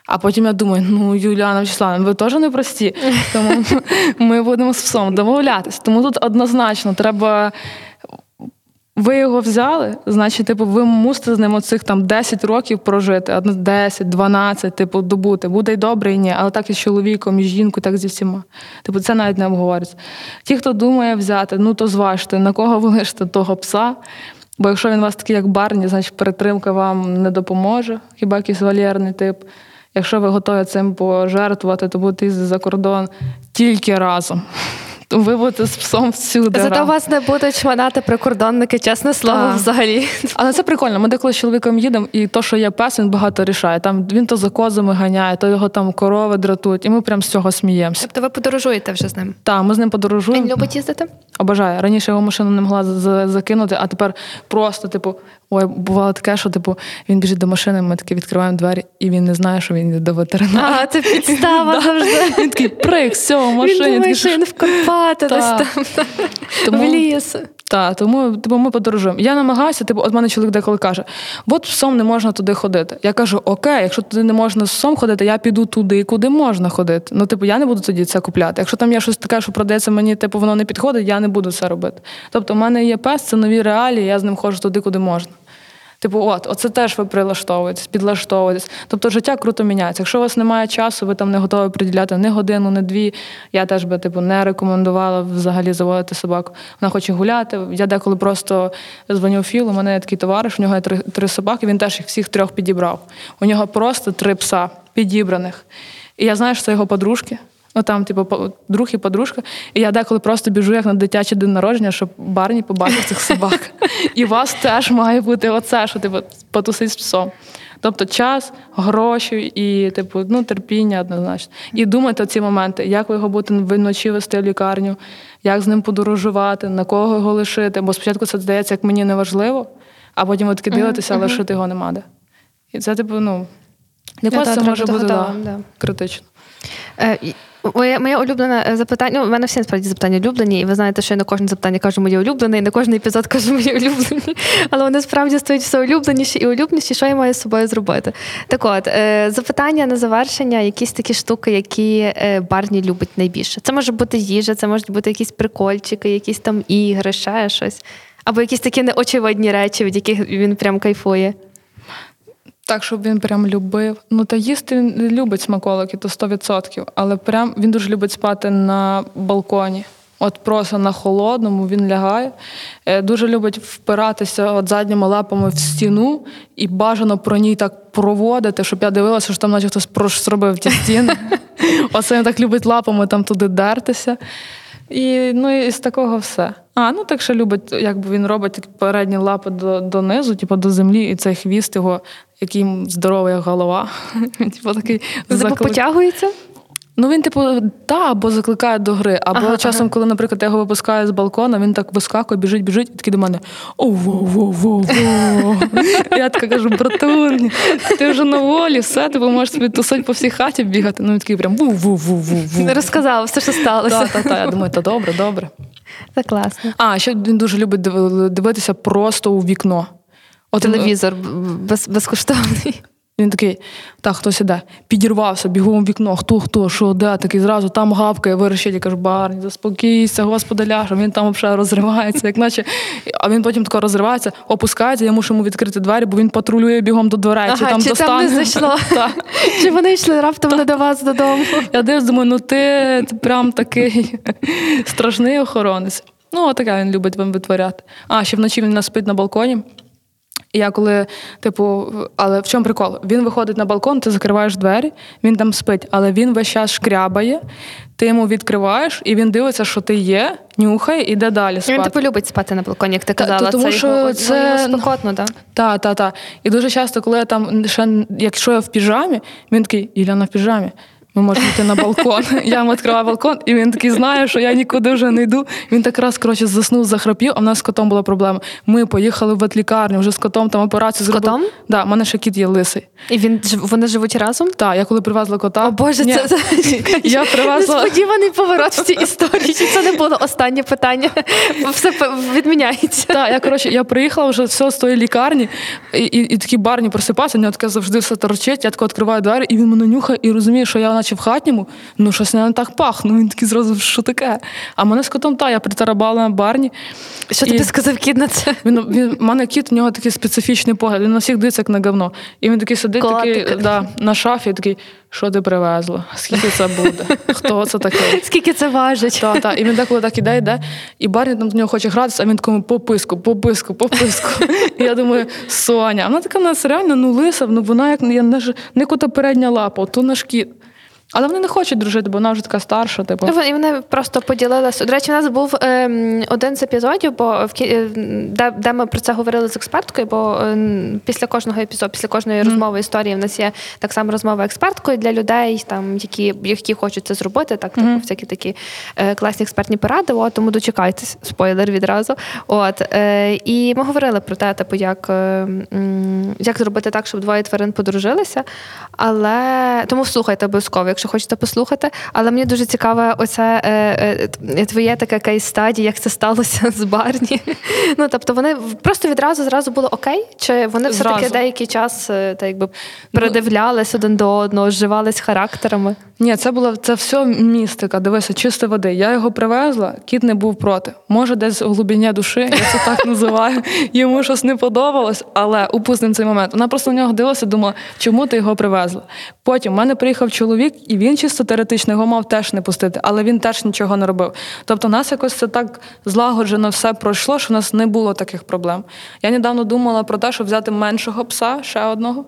А потім я думаю, ну Юліана Вячеславівна, ви теж не прості, тому ми будемо з псом домовлятися. Тому тут однозначно треба ви його взяли, значить, типу, ви мусите з ним оцих там 10 років прожити, 10, 12, типу, добути. Буде й добре, і ні, але так і з чоловіком, і з жінкою, так зі всіма. Типу, це навіть не обговорюється. Ті, хто думає взяти, ну то зважте, на кого ви лишите того пса. Бо якщо він у вас такий, як барні, значить перетримка вам не допоможе, хіба якийсь валєрний тип. Якщо ви готові цим пожертвувати, то будете за кордон тільки разом ви будете з псом всюди. Зато вас не будуть шманати прикордонники, чесне слово, так. взагалі. Але це прикольно. Ми деколи з чоловіком їдемо, і то, що є пес, він багато рішає. Там він то за козами ганяє, то його там корови дратують, і ми прям з цього сміємося. Тобто ви подорожуєте вже з ним? Так, ми з ним подорожуємо. Він любить їздити? Обожає. Раніше його машину не могла закинути, а тепер просто, типу, ой, бувало таке, що типу він біжить до машини, ми таки відкриваємо двері, і він не знає, що він йде до ветеринара. А, це підстава завжди. Він такий прик, все, в машині. Він думає, що він в Карпати десь там в ліс. Так, тому типу, ми подорожуємо. Я намагаюся, типу, от мене чоловік деколи каже: от псом не можна туди ходити. Я кажу, окей, якщо туди не можна з псом ходити, я піду туди, куди можна ходити. Ну, типу, я не буду тоді це купляти. Якщо там є щось таке, що продається мені, типу, воно не підходить, я не буду це робити. Тобто, в мене є пес, це нові реалії, я з ним ходжу туди, куди можна. Типу, от, оце теж ви прилаштовуєтесь, підлаштовуєтесь. Тобто життя круто міняється. Якщо у вас немає часу, ви там не готові приділяти не годину, не дві. Я теж би типу не рекомендувала взагалі заводити собаку. Вона хоче гуляти. Я деколи просто дзвоню Філу, у мене є такий товариш, у нього є три, три собаки, він теж їх всіх трьох підібрав. У нього просто три пса підібраних. І я знаю, що це його подружки. Ну там, типу, друг і подружка. І я деколи просто біжу як на дитячий день народження, щоб барні побачив цих собак. І у вас теж має бути оце, що типу, потусить з псом. Тобто час, гроші і, типу, ну, терпіння однозначно. І думайте ці моменти, як ви його будете вночі вести в лікарню, як з ним подорожувати, на кого його лишити. Бо спочатку це здається, як мені неважливо, а потім ви таки дивитеся, а лишити його нема де. І це, типу, ну, для вас це може бути да, да. критично. Моє моє улюблене е, запитання. Ну, у мене всі насправді запитання улюблені, і ви знаєте, що я на кожне запитання кажу моє улюблене, і на кожен епізод кажу мої улюблені. Але вони справді стають все улюбленіші і улюбленіші, що я маю з собою зробити. Так от, е, запитання на завершення, якісь такі штуки, які е, Барні любить найбільше. Це може бути їжа, це можуть бути якісь прикольчики, якісь там ігри, ще щось. Або якісь такі неочевидні речі, від яких він прям кайфує. Так, щоб він прям любив. Ну, та їсти він любить смаколики, то 100%, але прям він дуже любить спати на балконі. От просто на холодному він лягає. Е, дуже любить впиратися от задніми лапами в стіну і бажано про ній так проводити, щоб я дивилася, що там наче хтось зробив ті стіни. Оце він так любить лапами там туди дертися. І ну, і з такого все. А, ну так ще любить, якби він робить передні лапи до, донизу, типу до землі, і цей хвіст його який здоровий як голова. Типу такий заклик... потягується? Ну він, типу, та, або закликає до гри. Або ага, часом, ага. коли, наприклад, я його випускаю з балкона, він так вискакує, біжить, біжить, і такий до мене о-во-во-во-во. Я така кажу, братун, ти вже на волі, все, типу можеш собі тусить по всій хаті бігати. Ну він такий прям ву-ву-ву-ву-ву. Не розказав все, що сталося. Так, так, так. Я думаю, та добре, добре. Це класно. А, ще він дуже любить дивитися просто у вікно. От Телевізор без, безкоштовний. Він такий, так, хтось іде, підірвався, бігом в вікно, хто, хто, що, де, такий зразу там гавкає, вирішить, і каже, барні, заспокійся, господи ляжа, він там взагалі розривається, як наче. А він потім тако розривається, опускається, я мушу йому відкрити двері, бо він патрулює бігом до дверей. Ага, чи там чи достане. там не зайшло? Чи вони йшли раптом не до вас додому? Я дивлюсь, думаю, ну ти прям такий страшний охоронець. Ну, отаке він любить вам витворяти. А, ще вночі він нас спить на балконі. І я коли, типу, але в чому прикол? Він виходить на балкон, ти закриваєш двері, він там спить, але він весь час шкрябає, ти йому відкриваєш, і він дивиться, що ти є, нюхає і йде далі. спати. Він типу любить спати на балконі, як ти Та, казала. то тому це що його, це- ну, йому спекотно, так? Так, так, так. І дуже часто, коли я там ще якщо я в піжамі, він такий, Іляна в піжамі. Ми можемо йти на балкон. Я йому відкриваю балкон, і він такий знає, що я нікуди вже не йду. Він так раз коротше заснув, захрапів, а в нас з котом була проблема. Ми поїхали в ветлікарню, вже з котом там операцію З зробили. котом? Да, в мене ще кіт є лисий. І він вони живуть разом? Так, я коли привезла кота. О Боже, Ні, це, я привезла. несподіваний поворот в цій історії. Це не було останнє питання. Все відміняється. Так, я коротше, я приїхала вже все з тої лікарні, і, і, і такі барні просипаються, в нього таке завжди все торчить. Я тако відкриваю двері, і він мене нюхає і розуміє, що я наче в хатньому, ну щось не так пахну. Він такий зразу, що таке? А мене з котом та я притарабала на барні. Що І- тобі сказав кіт на це? Він, він, в мене кіт, в нього такий специфічний погляд. Він на всіх дивиться, як на говно. І він такий сидить такий, да, на шафі, такий, що ти привезла? Скільки це буде? Хто це таке? Скільки це важить? Так, так. І він деколи так іде, йде, і Барні там до нього хоче гратися, а він такому по писку, по писку, по писку. І я думаю, Соня, вона така в нас реально ну лиса, ну вона як я не, не кота передня лапа, то наш кіт. Але вони не хочуть дружити, бо вона вже така старша, типу. Ну, І вони просто поділилися. До речі, у нас був ем, один з епізодів, бо в кі- е, де, де ми про це говорили з експерткою, бо ем, після кожного епізоду, після кожної розмови історії в нас є так само розмова експерткою для людей, там які, які хочуть це зробити, так типу, всякі такі е, класні експертні поради. От, тому дочекайтесь, спойлер відразу. От е, і ми говорили про те, типу, як, е, як зробити так, щоб двоє тварин подружилися. Але тому слухайте обов'язково, якщо хочете послухати. Але мені дуже цікаве, оце е, е, твоє таке кейс стадії, як це сталося з Барні. Ну тобто вони просто відразу зразу було окей? Чи вони все таки деякий час е, та якби передивлялись один до одного, зживались характерами? Ні, це була це все містика. Дивися, чисто води. Я його привезла, кіт не був проти. Може, десь у глибині душі, я це так називаю. Йому щось не подобалось, але упустимо цей момент. Вона просто на нього дивилася, думала, чому ти його привезла. Потім в мене приїхав чоловік, і він чисто теоретично його мав теж не пустити, але він теж нічого не робив. Тобто, у нас якось це так злагоджено все пройшло, що у нас не було таких проблем. Я недавно думала про те, щоб взяти меншого пса, ще одного.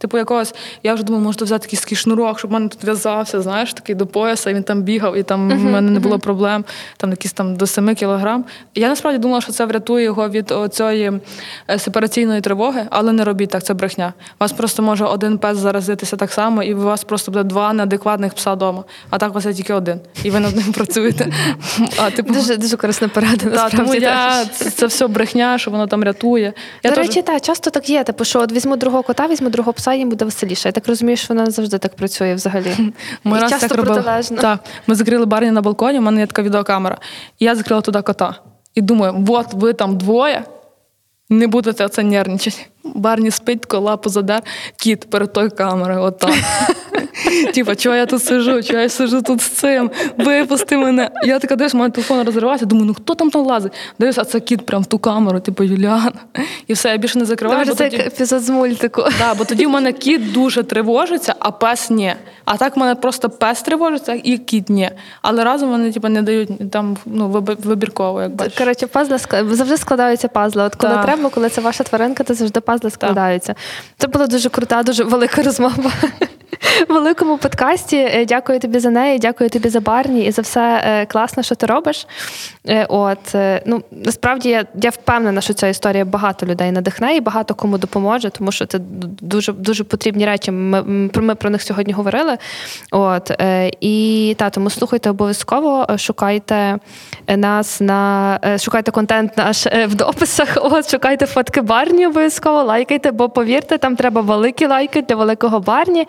Типу, якогось, я вже думала, можна взяти якийсь такий шнурок, щоб в мене тут в'язався, знаєш, такий до пояса, і він там бігав, і там в мене не було проблем, там якісь там до 7 кілограм. Я насправді думала, що це врятує його від цієї сепараційної тривоги, але не робіть так, це брехня. Вас просто може один пес заразитися так само, і у вас просто буде два неадекватних пса вдома. А так у вас є тільки один. І ви над ним працюєте. А, типу, Дуже дуже корисна порада. та, тому я, це, це все брехня, що воно там рятує. Я До теж- речі, так, часто так є. Типу, що от візьму другого кота, візьму другого пса, їм буде веселіше. Я так розумію, що вона завжди так працює взагалі. Ми І раз часто так робили. протилежно. Так, ми закрили барні на балконі, у мене є така відеокамера. І я закрила туди кота. І думаю, от ви там двоє, не будете це нервничати. Барні спить, тако лапу задер, кіт перед тою камерою, отак. Типа, чого я тут сижу, чого я сижу тут з цим, випусти мене. Я така дивлюсь, у мене телефон розривається, думаю, ну хто там там лазить? Дивлюсь, а це кіт прям в ту камеру, типу Юліана. І все, я більше не закриваю. Це епізод з мультику. Да, бо тоді в мене кіт дуже тривожиться, а пес ні. А так в мене просто пес тривожиться і кіт ні. Але разом вони типу, не дають там ну, вибірково, як бачиш. Коротше, пазли ск- завжди складаються пазли. От коли треба, коли це ваша тваринка, то завжди пазли складаються. Це була дуже крута, дуже велика розмова. В великому подкасті. Е, Дякую тобі за неї, дякую тобі за Барні і за все е, класне, що ти робиш. Е, От ну насправді я, я впевнена, що ця історія багато людей надихне і багато кому допоможе, тому що це дуже дуже потрібні речі. Ми, про- ми про них сьогодні говорили. От і та тому слухайте обов'язково, шукайте нас на шукайте контент наш в дописах. От шукайте фотки Барні обов'язково, лайкайте, бо повірте, там треба великі лайки для великого Барні.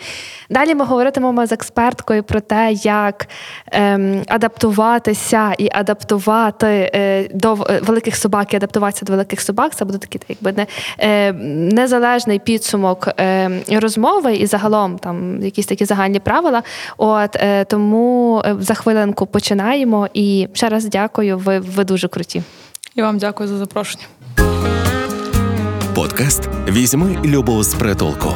Далі ми говоритимемо з експерткою про те, як ем, адаптуватися і адаптувати е, до е, великих собак і адаптуватися до великих собак. Це буде такий якби не е, незалежний підсумок е, розмови і загалом там якісь такі загальні правила. От е, тому е, за хвилинку починаємо. І ще раз дякую. Ви, ви дуже круті. І вам дякую за запрошення. Подкаст Візьми любов з притулку.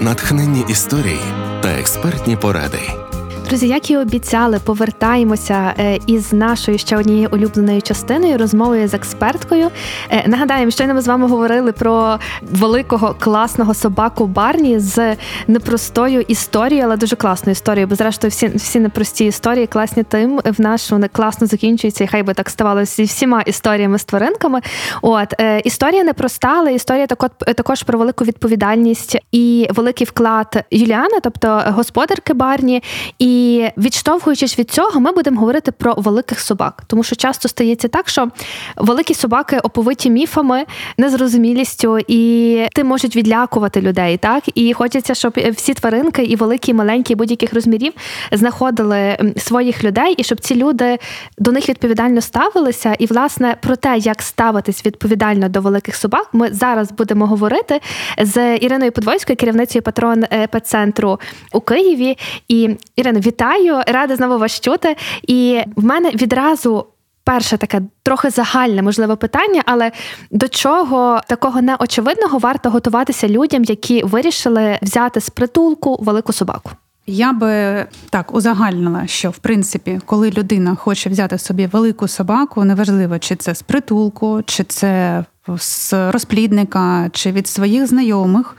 Натхненні історії та експертні поради. Друзі, як і обіцяли, повертаємося е, із нашою ще однією улюбленою частиною розмовою з експерткою. Е, нагадаємо, щойно ми з вами говорили про великого класного собаку Барні з непростою історією, але дуже класною історією. Бо зрештою, всі всі непрості історії класні тим в вони класно закінчуються, і хай би так ставалося зі всіма історіями з тваринками. От е, історія непроста, але історія також, про велику відповідальність і великий вклад Юліани, тобто господарки Барні. І і відштовхуючись від цього, ми будемо говорити про великих собак, тому що часто стається так, що великі собаки оповиті міфами, незрозумілістю, і ти можуть відлякувати людей. Так і хочеться, щоб всі тваринки, і великі, і маленькі, будь-яких розмірів, знаходили своїх людей, і щоб ці люди до них відповідально ставилися. І власне про те, як ставитись відповідально до великих собак, ми зараз будемо говорити з Іриною Подвойською, керівницею патрон е, пецентру у Києві. І Ірина, вітаю, рада знову вас чути. І в мене відразу. Перше таке трохи загальне, можливе питання, але до чого такого неочевидного варто готуватися людям, які вирішили взяти з притулку велику собаку? Я би так узагальнила, що в принципі, коли людина хоче взяти собі велику собаку, неважливо, чи це з притулку, чи це з розплідника, чи від своїх знайомих,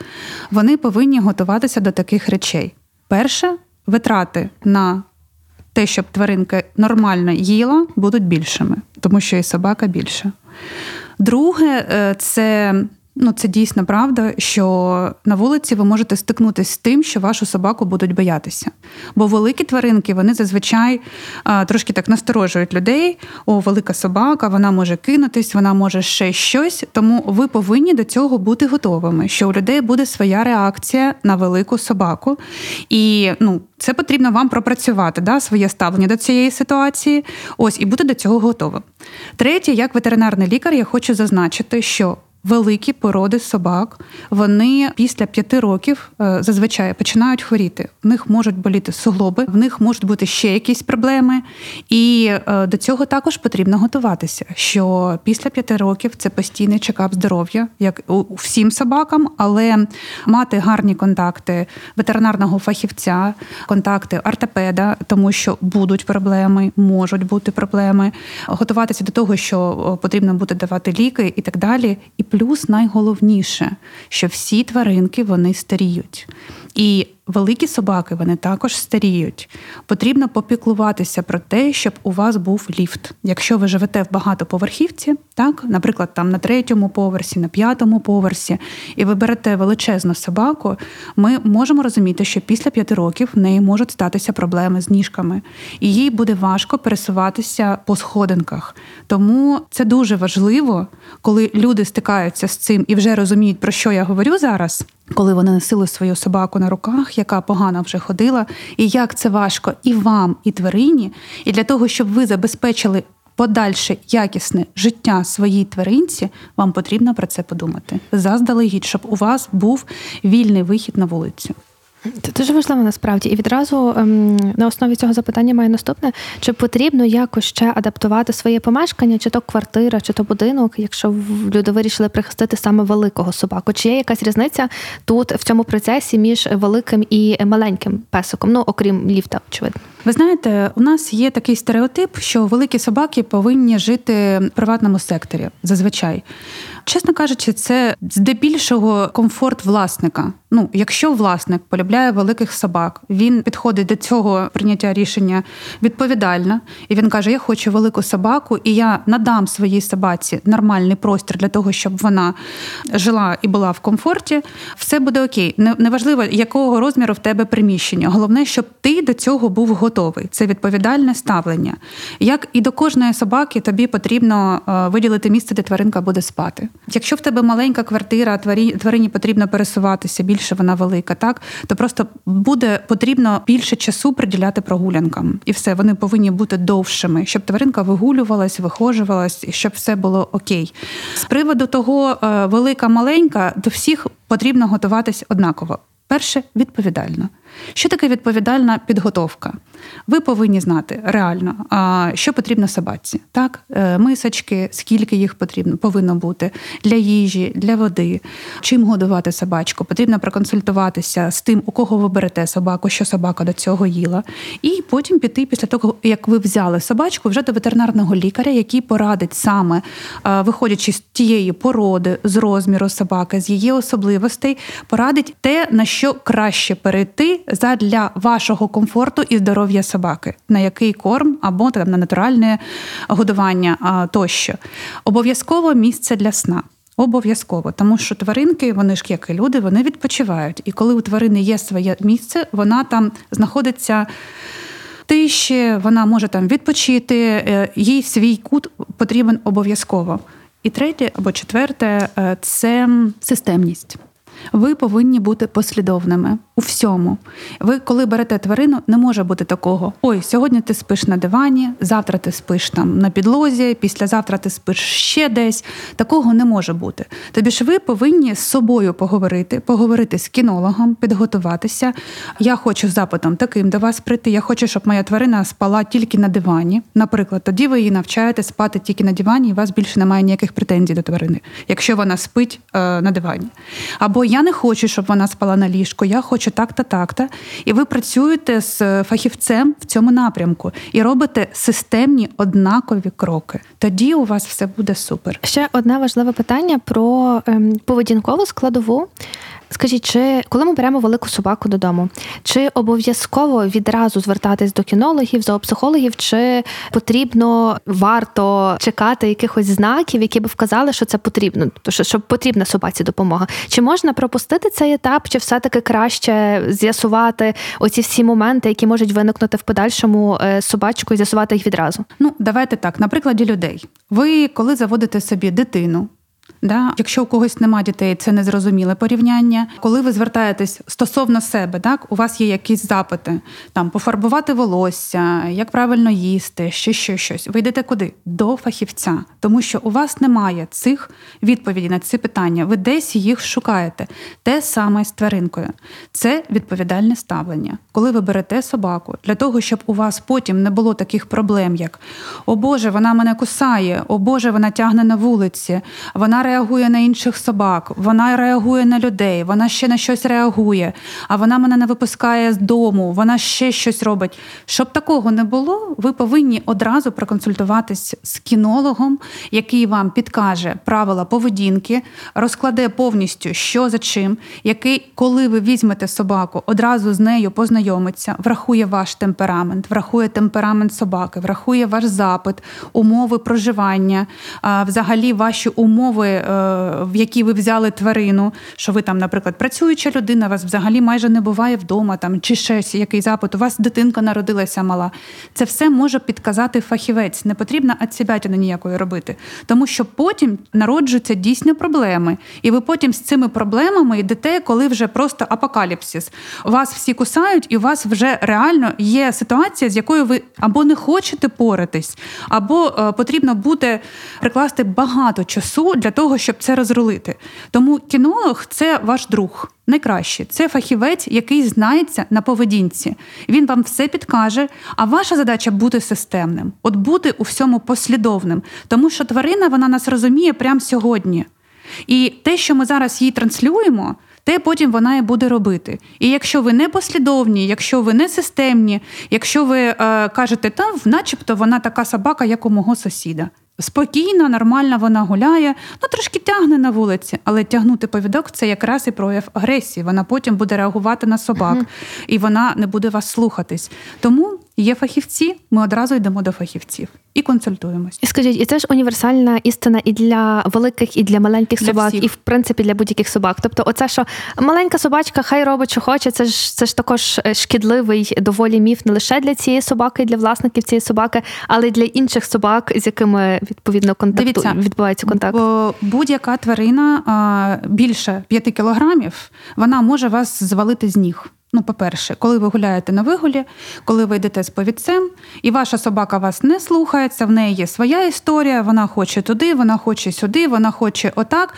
вони повинні готуватися до таких речей. Перше витрати на те, щоб тваринка нормально їла, будуть більшими, тому що і собака більша. Друге, е, це Ну, це дійсно правда, що на вулиці ви можете стикнутися з тим, що вашу собаку будуть боятися. Бо великі тваринки вони зазвичай а, трошки так насторожують людей. О, велика собака, вона може кинутись, вона може ще щось. Тому ви повинні до цього бути готовими, що у людей буде своя реакція на велику собаку. І ну, це потрібно вам пропрацювати, да, своє ставлення до цієї ситуації. Ось і бути до цього готовим. Третє, як ветеринарний лікар, я хочу зазначити, що великі породи собак, вони після п'яти років е, зазвичай починають хворіти. В них можуть боліти суглоби, в них можуть бути ще якісь проблеми. І е, до цього також потрібно готуватися. Що після п'яти років це постійний чекап здоров'я, як у всім собакам, але мати гарні контакти ветеринарного фахівця, контакти ортопеда, тому що будуть проблеми, можуть бути проблеми, готуватися до того, що потрібно буде давати ліки і так далі. І плюс найголовніше, що всі тваринки вони старіють. І великі собаки вони також старіють. Потрібно попіклуватися про те, щоб у вас був ліфт. Якщо ви живете в багатоповерхівці, так, наприклад, там на третьому поверсі, на п'ятому поверсі, і ви берете величезну собаку, ми можемо розуміти, що після п'яти років в неї можуть статися проблеми з ніжками, і їй буде важко пересуватися по сходинках. Тому це дуже важливо, коли люди стикаються з цим і вже розуміють, про що я говорю зараз коли вони носили свою собаку на руках, яка погано вже ходила, і як це важко і вам, і тварині, і для того, щоб ви забезпечили подальше якісне життя своїй тваринці, вам потрібно про це подумати заздалегідь, щоб у вас був вільний вихід на вулицю. Це дуже важливо насправді. І відразу ем, на основі цього запитання має наступне: чи потрібно якось ще адаптувати своє помешкання, чи то квартира, чи то будинок, якщо люди вирішили прихистити саме великого собаку? Чи є якась різниця тут в цьому процесі між великим і маленьким песиком? Ну окрім ліфта, очевидно. Ви знаєте, у нас є такий стереотип, що великі собаки повинні жити в приватному секторі зазвичай. Чесно кажучи, це здебільшого комфорт власника. Ну, якщо власник полюбляє великих собак, він підходить до цього прийняття рішення відповідально, і він каже: Я хочу велику собаку, і я надам своїй собаці нормальний простір для того, щоб вона жила і була в комфорті. Все буде окей. Неважливо, якого розміру в тебе приміщення. Головне, щоб ти до цього був готовий. Це відповідальне ставлення. Як і до кожної собаки, тобі потрібно е, виділити місце, де тваринка буде спати. Якщо в тебе маленька квартира, тварині потрібно пересуватися, більше вона велика, так то просто буде потрібно більше часу приділяти прогулянкам, і все вони повинні бути довшими, щоб тваринка вигулювалась, вихожувалась, і щоб все було окей. З приводу того, велика маленька, до всіх потрібно готуватись однаково. Перше відповідально. Що таке відповідальна підготовка? Ви повинні знати реально, що потрібно собаці. Так, е, мисочки, скільки їх потрібно повинно бути для їжі, для води, чим годувати собачку. Потрібно проконсультуватися з тим, у кого ви берете собаку, що собака до цього їла, і потім піти після того, як ви взяли собачку, вже до ветеринарного лікаря, який порадить саме, виходячи з тієї породи, з розміру собаки, з її особливостей, порадить те, на що краще перейти задля вашого комфорту і здоров'я собаки, на який корм або там на натуральне годування тощо. Обов'язково місце для сна. Обов'язково, тому що тваринки, вони ж як і люди, вони відпочивають. І коли у тварини є своє місце, вона там знаходиться тиші, вона може там відпочити, е, їй свій кут потрібен обов'язково. І третє або четверте е, це системність. Ви повинні бути послідовними у всьому. Ви, коли берете тварину, не може бути такого: ой, сьогодні ти спиш на дивані, завтра ти спиш там на підлозі, післязавтра ти спиш ще десь. Такого не може бути. Тобі ж ви повинні з собою поговорити, поговорити з кінологом, підготуватися. Я хочу запитом таким до вас прийти. Я хочу, щоб моя тварина спала тільки на дивані. Наприклад, тоді ви її навчаєте спати тільки на дивані, і у вас більше немає ніяких претензій до тварини, якщо вона спить е, на дивані. Або я не хочу, щоб вона спала на ліжку, я хочу так-та, так-та. І ви працюєте з фахівцем в цьому напрямку і робите системні однакові кроки. Тоді у вас все буде супер. Ще одне важливе питання про ем, поведінкову складову. Скажіть, чи коли ми беремо велику собаку додому, чи обов'язково відразу звертатись до кінологів, зоопсихологів, чи потрібно варто чекати якихось знаків, які б вказали, що це потрібно, що потрібна собаці допомога? Чи можна пропустити цей етап, чи все-таки краще з'ясувати оці всі моменти, які можуть виникнути в подальшому е, собачку, і з'ясувати їх відразу? Ну давайте так, на прикладі людей. Ви коли заводите собі дитину. Да? Якщо у когось нема дітей, це незрозуміле порівняння. Коли ви звертаєтесь стосовно себе, так у вас є якісь запити, там пофарбувати волосся, як правильно їсти, ще що щось. Ви йдете куди? До фахівця, тому що у вас немає цих відповідей на ці питання. Ви десь їх шукаєте. Те саме з тваринкою. Це відповідальне ставлення. Коли ви берете собаку для того, щоб у вас потім не було таких проблем, як о Боже, вона мене кусає, о Боже, вона тягне на вулиці, вона реагує на інших собак, вона реагує на людей, вона ще на щось реагує, а вона мене не випускає з дому, вона ще щось робить. Щоб такого не було, ви повинні одразу проконсультуватись з кінологом, який вам підкаже правила поведінки, розкладе повністю, що за чим, який, коли ви візьмете собаку, одразу з нею познайомиться, врахує ваш темперамент, врахує темперамент собаки, врахує ваш запит, умови проживання, взагалі ваші умови Е, в які ви взяли тварину, що ви там, наприклад, працююча людина, вас взагалі майже не буває вдома, там чи щось, який запит, у вас дитинка народилася мала. Це все може підказати фахівець. Не потрібно ацібятіни ніякої робити. Тому що потім народжуються дійсні проблеми. І ви потім з цими проблемами йдете, коли вже просто апокаліпсис. Вас всі кусають, і у вас вже реально є ситуація, з якою ви або не хочете поратись, або е, потрібно буде прикласти багато часу для того щоб це розрулити. Тому кінолог це ваш друг. Найкраще це фахівець, який знається на поведінці. Він вам все підкаже. А ваша задача бути системним, от бути у всьому послідовним, тому що тварина вона нас розуміє прямо сьогодні. І те, що ми зараз їй транслюємо, те потім вона і буде робити. І якщо ви не послідовні, якщо ви не системні, якщо ви е, кажете, там, начебто вона така собака, як у мого сусіда. Спокійна, нормальна вона гуляє, ну трошки тягне на вулиці, але тягнути повідок це якраз і прояв агресії. Вона потім буде реагувати на собак, і вона не буде вас слухатись. Тому Є фахівці, ми одразу йдемо до фахівців і консультуємось. Скажіть, і це ж універсальна істина і для великих, і для маленьких для собак, всіх. і в принципі для будь-яких собак. Тобто, оце що маленька собачка, хай робить, що хоче. Це ж це ж також е, шкідливий доволі міф не лише для цієї собаки, для власників цієї собаки, але й для інших собак, з якими відповідно контакту відбувається контакт. Бо будь-яка тварина більше 5 кілограмів, вона може вас звалити з ніг. Ну, по-перше, коли ви гуляєте на вигулі, коли ви йдете з повідцем, і ваша собака вас не слухається, в неї є своя історія, вона хоче туди, вона хоче сюди, вона хоче отак.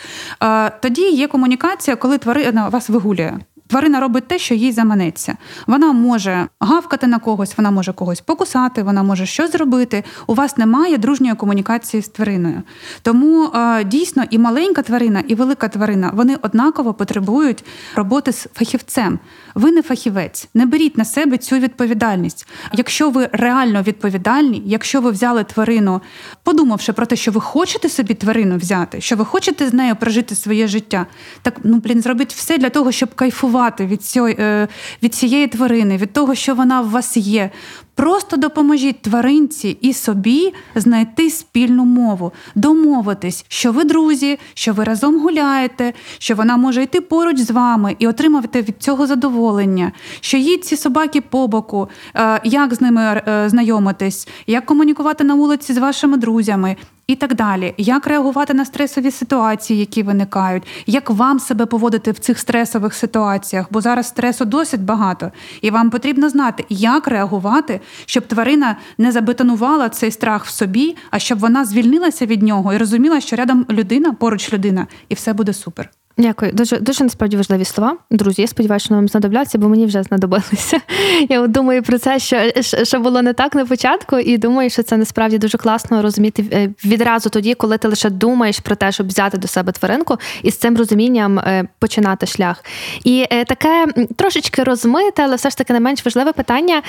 Тоді є комунікація, коли тварина вас вигулює. Тварина робить те, що їй заманеться. Вона може гавкати на когось, вона може когось покусати, вона може щось зробити. У вас немає дружньої комунікації з твариною. Тому е, дійсно і маленька тварина, і велика тварина вони однаково потребують роботи з фахівцем. Ви не фахівець, не беріть на себе цю відповідальність. Якщо ви реально відповідальні, якщо ви взяли тварину, подумавши про те, що ви хочете собі тварину взяти, що ви хочете з нею прожити своє життя, так ну блін, зробіть все для того, щоб кайфувати від цієї, е, від цієї тварини, від того, що вона в вас є. Просто допоможіть тваринці і собі знайти спільну мову, домовитись, що ви друзі, що ви разом гуляєте, що вона може йти поруч з вами і отримувати від цього задоволення, що їй ці собаки по боку, е, як з ними е, знайомитись, як комунікувати на вулиці з вашими друзями, і так далі, як реагувати на стресові ситуації, які виникають, як вам себе поводити в цих стресових ситуаціях, бо зараз стресу досить багато, і вам потрібно знати, як реагувати, щоб тварина не забетонувала цей страх в собі, а щоб вона звільнилася від нього і розуміла, що рядом людина, поруч людина, і все буде супер. Дякую, дуже дуже насправді важливі слова. Друзі, я сподіваюся, що вам знадобляться, бо мені вже знадобилися. Я думаю про це, що що було не так на початку, і думаю, що це насправді дуже класно розуміти е, відразу тоді, коли ти лише думаєш про те, щоб взяти до себе тваринку, і з цим розумінням е, починати шлях. І е, таке трошечки розмите, але все ж таки не менш важливе питання.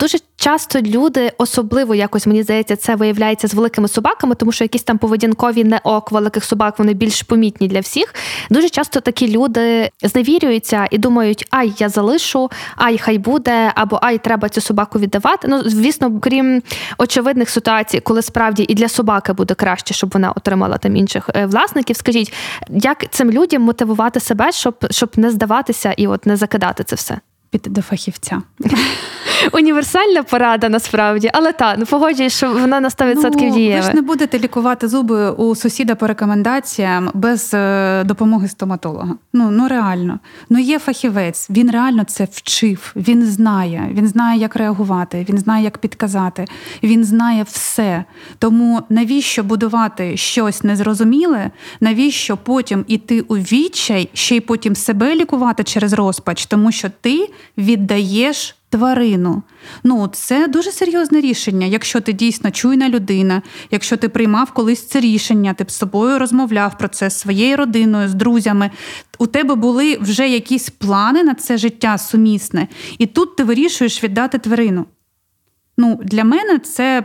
Дуже часто люди, особливо якось мені здається, це виявляється з великими собаками, тому що якісь там поведінкові не ок великих собак вони більш помітні для всіх. Дуже часто такі люди зневірюються і думають, ай, я залишу, ай, хай буде, або ай, треба цю собаку віддавати. Ну, звісно, крім очевидних ситуацій, коли справді і для собаки буде краще, щоб вона отримала там інших е, власників. Скажіть, як цим людям мотивувати себе, щоб щоб не здаватися і от не закидати це все? Піти до фахівця. Універсальна порада насправді, але та ну погоджуюсь, що вона на 100% ну, дієва. Ви ж не будете лікувати зуби у сусіда по рекомендаціям без е, допомоги стоматолога. Ну ну реально. Ну є фахівець, він реально це вчив. Він знає, він знає, як реагувати, він знає, як підказати, він знає все. Тому навіщо будувати щось незрозуміле? Навіщо потім іти у відчай, ще й потім себе лікувати через розпач, тому що ти віддаєш тварину. Ну, це дуже серйозне рішення. Якщо ти дійсно чуйна людина, якщо ти приймав колись це рішення, ти з собою розмовляв про це з своєю родиною, з друзями. У тебе були вже якісь плани на це життя сумісне, і тут ти вирішуєш віддати тварину. Ну, Для мене це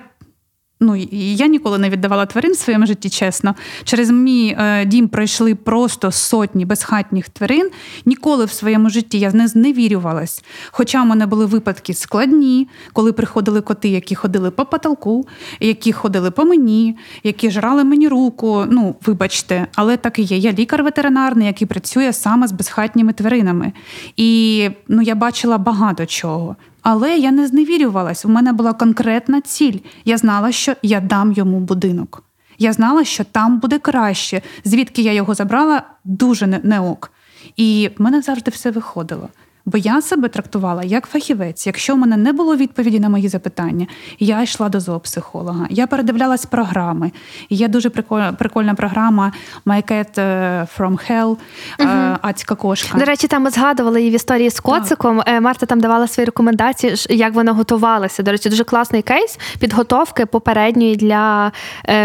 Ну я ніколи не віддавала тварин в своєму житті, чесно. Через мій е, дім пройшли просто сотні безхатніх тварин. Ніколи в своєму житті я не зневірювалась. Хоча в мене були випадки складні, коли приходили коти, які ходили по потолку, які ходили по мені, які жрали мені руку. Ну, вибачте, але так і є. Я лікар ветеринарний, який працює саме з безхатніми тваринами. І ну, я бачила багато чого. Але я не зневірювалась. У мене була конкретна ціль. Я знала, що я дам йому будинок. Я знала, що там буде краще. Звідки я його забрала, дуже не ок. І в мене завжди все виходило. Бо я себе трактувала як фахівець. Якщо в мене не було відповіді на мої запитання, я йшла до зоопсихолога. Я передивлялась програми. Є дуже прикольна прикольна програма My Cat е, from Hell, угу. Ацька кошка. До речі, там ми згадували її в історії з коциком. Так. Е, Марта там давала свої рекомендації, як вона готувалася. До речі, дуже класний кейс підготовки попередньої для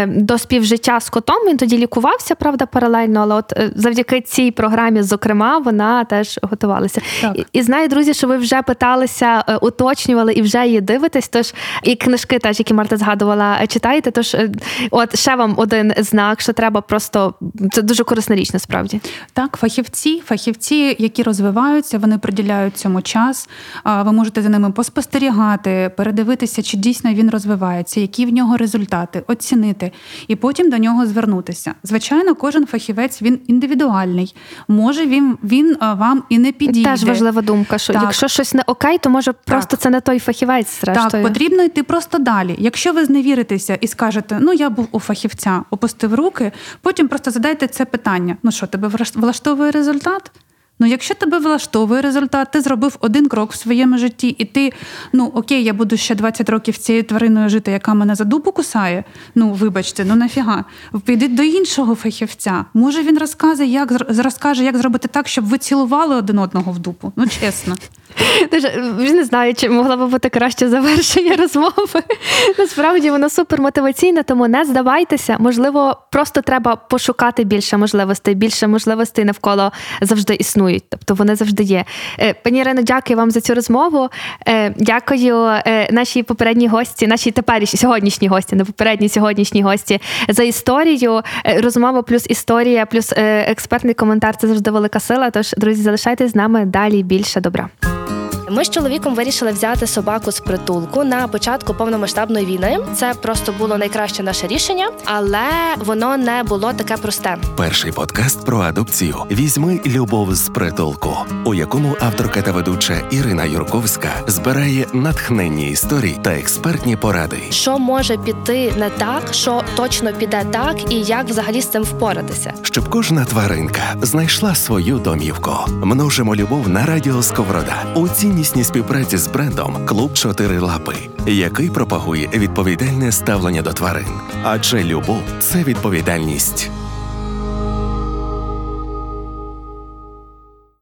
до співжиття з котом. Він тоді лікувався, правда, паралельно, але от завдяки цій програмі, зокрема, вона теж готувалася. Так. І знаю, друзі, що ви вже питалися, е, уточнювали і вже її дивитесь. Тож і книжки, теж які Марта згадувала, е, читаєте. Тож, е, от ще вам один знак, що треба просто це дуже корисна річ, насправді. Так, фахівці, фахівці, які розвиваються, вони приділяють цьому час. Ви можете за ними поспостерігати, передивитися, чи дійсно він розвивається, які в нього результати, оцінити і потім до нього звернутися. Звичайно, кожен фахівець він індивідуальний. Може він він вам і не підійде. Теж важливо важлива думка, що так. якщо щось не окей, то може просто так. це не той фахівець. зрештою. Так, потрібно йти просто далі. Якщо ви зневіритеся і скажете, ну я був у фахівця, опустив руки, потім просто задайте це питання: ну що, тебе влаштовує результат? Ну, якщо тебе влаштовує результат, ти зробив один крок в своєму житті, і ти, ну окей, я буду ще 20 років цією твариною жити, яка мене за дупу кусає. Ну, вибачте, ну нафіга. Піди до іншого фахівця. Може, він розкаже, як розкаже, як зробити так, щоб ви цілували один одного в дупу. Ну, чесно. Вже не знаю, чи могла би бути краще завершення розмови. Насправді воно супер мотиваційне, тому не здавайтеся. Можливо, просто треба пошукати більше можливостей. Більше можливостей навколо завжди існують. Тобто вони завжди є. Е, пані Ірино, дякую вам за цю розмову. Е, дякую е, нашій попередній гості, нашій теперішній сьогоднішній гості, не попередній сьогоднішній гості за історію. Розмова плюс історія, плюс експертний коментар це завжди велика сила. Тож, друзі, залишайтесь з нами далі більше добра. Ми з чоловіком вирішили взяти собаку з притулку на початку повномасштабної війни. Це просто було найкраще наше рішення, але воно не було таке просте. Перший подкаст про адопцію візьми любов з притулку, у якому авторка та ведуча Ірина Юрковська збирає натхненні історії та експертні поради. Що може піти не так, що точно піде так, і як взагалі з цим впоратися, щоб кожна тваринка знайшла свою домівку. Множимо любов на радіо Сковорода. Цій ціннісній співпраці з брендом Клуб Чотири Лапи, який пропагує відповідальне ставлення до тварин. Адже любов це відповідальність.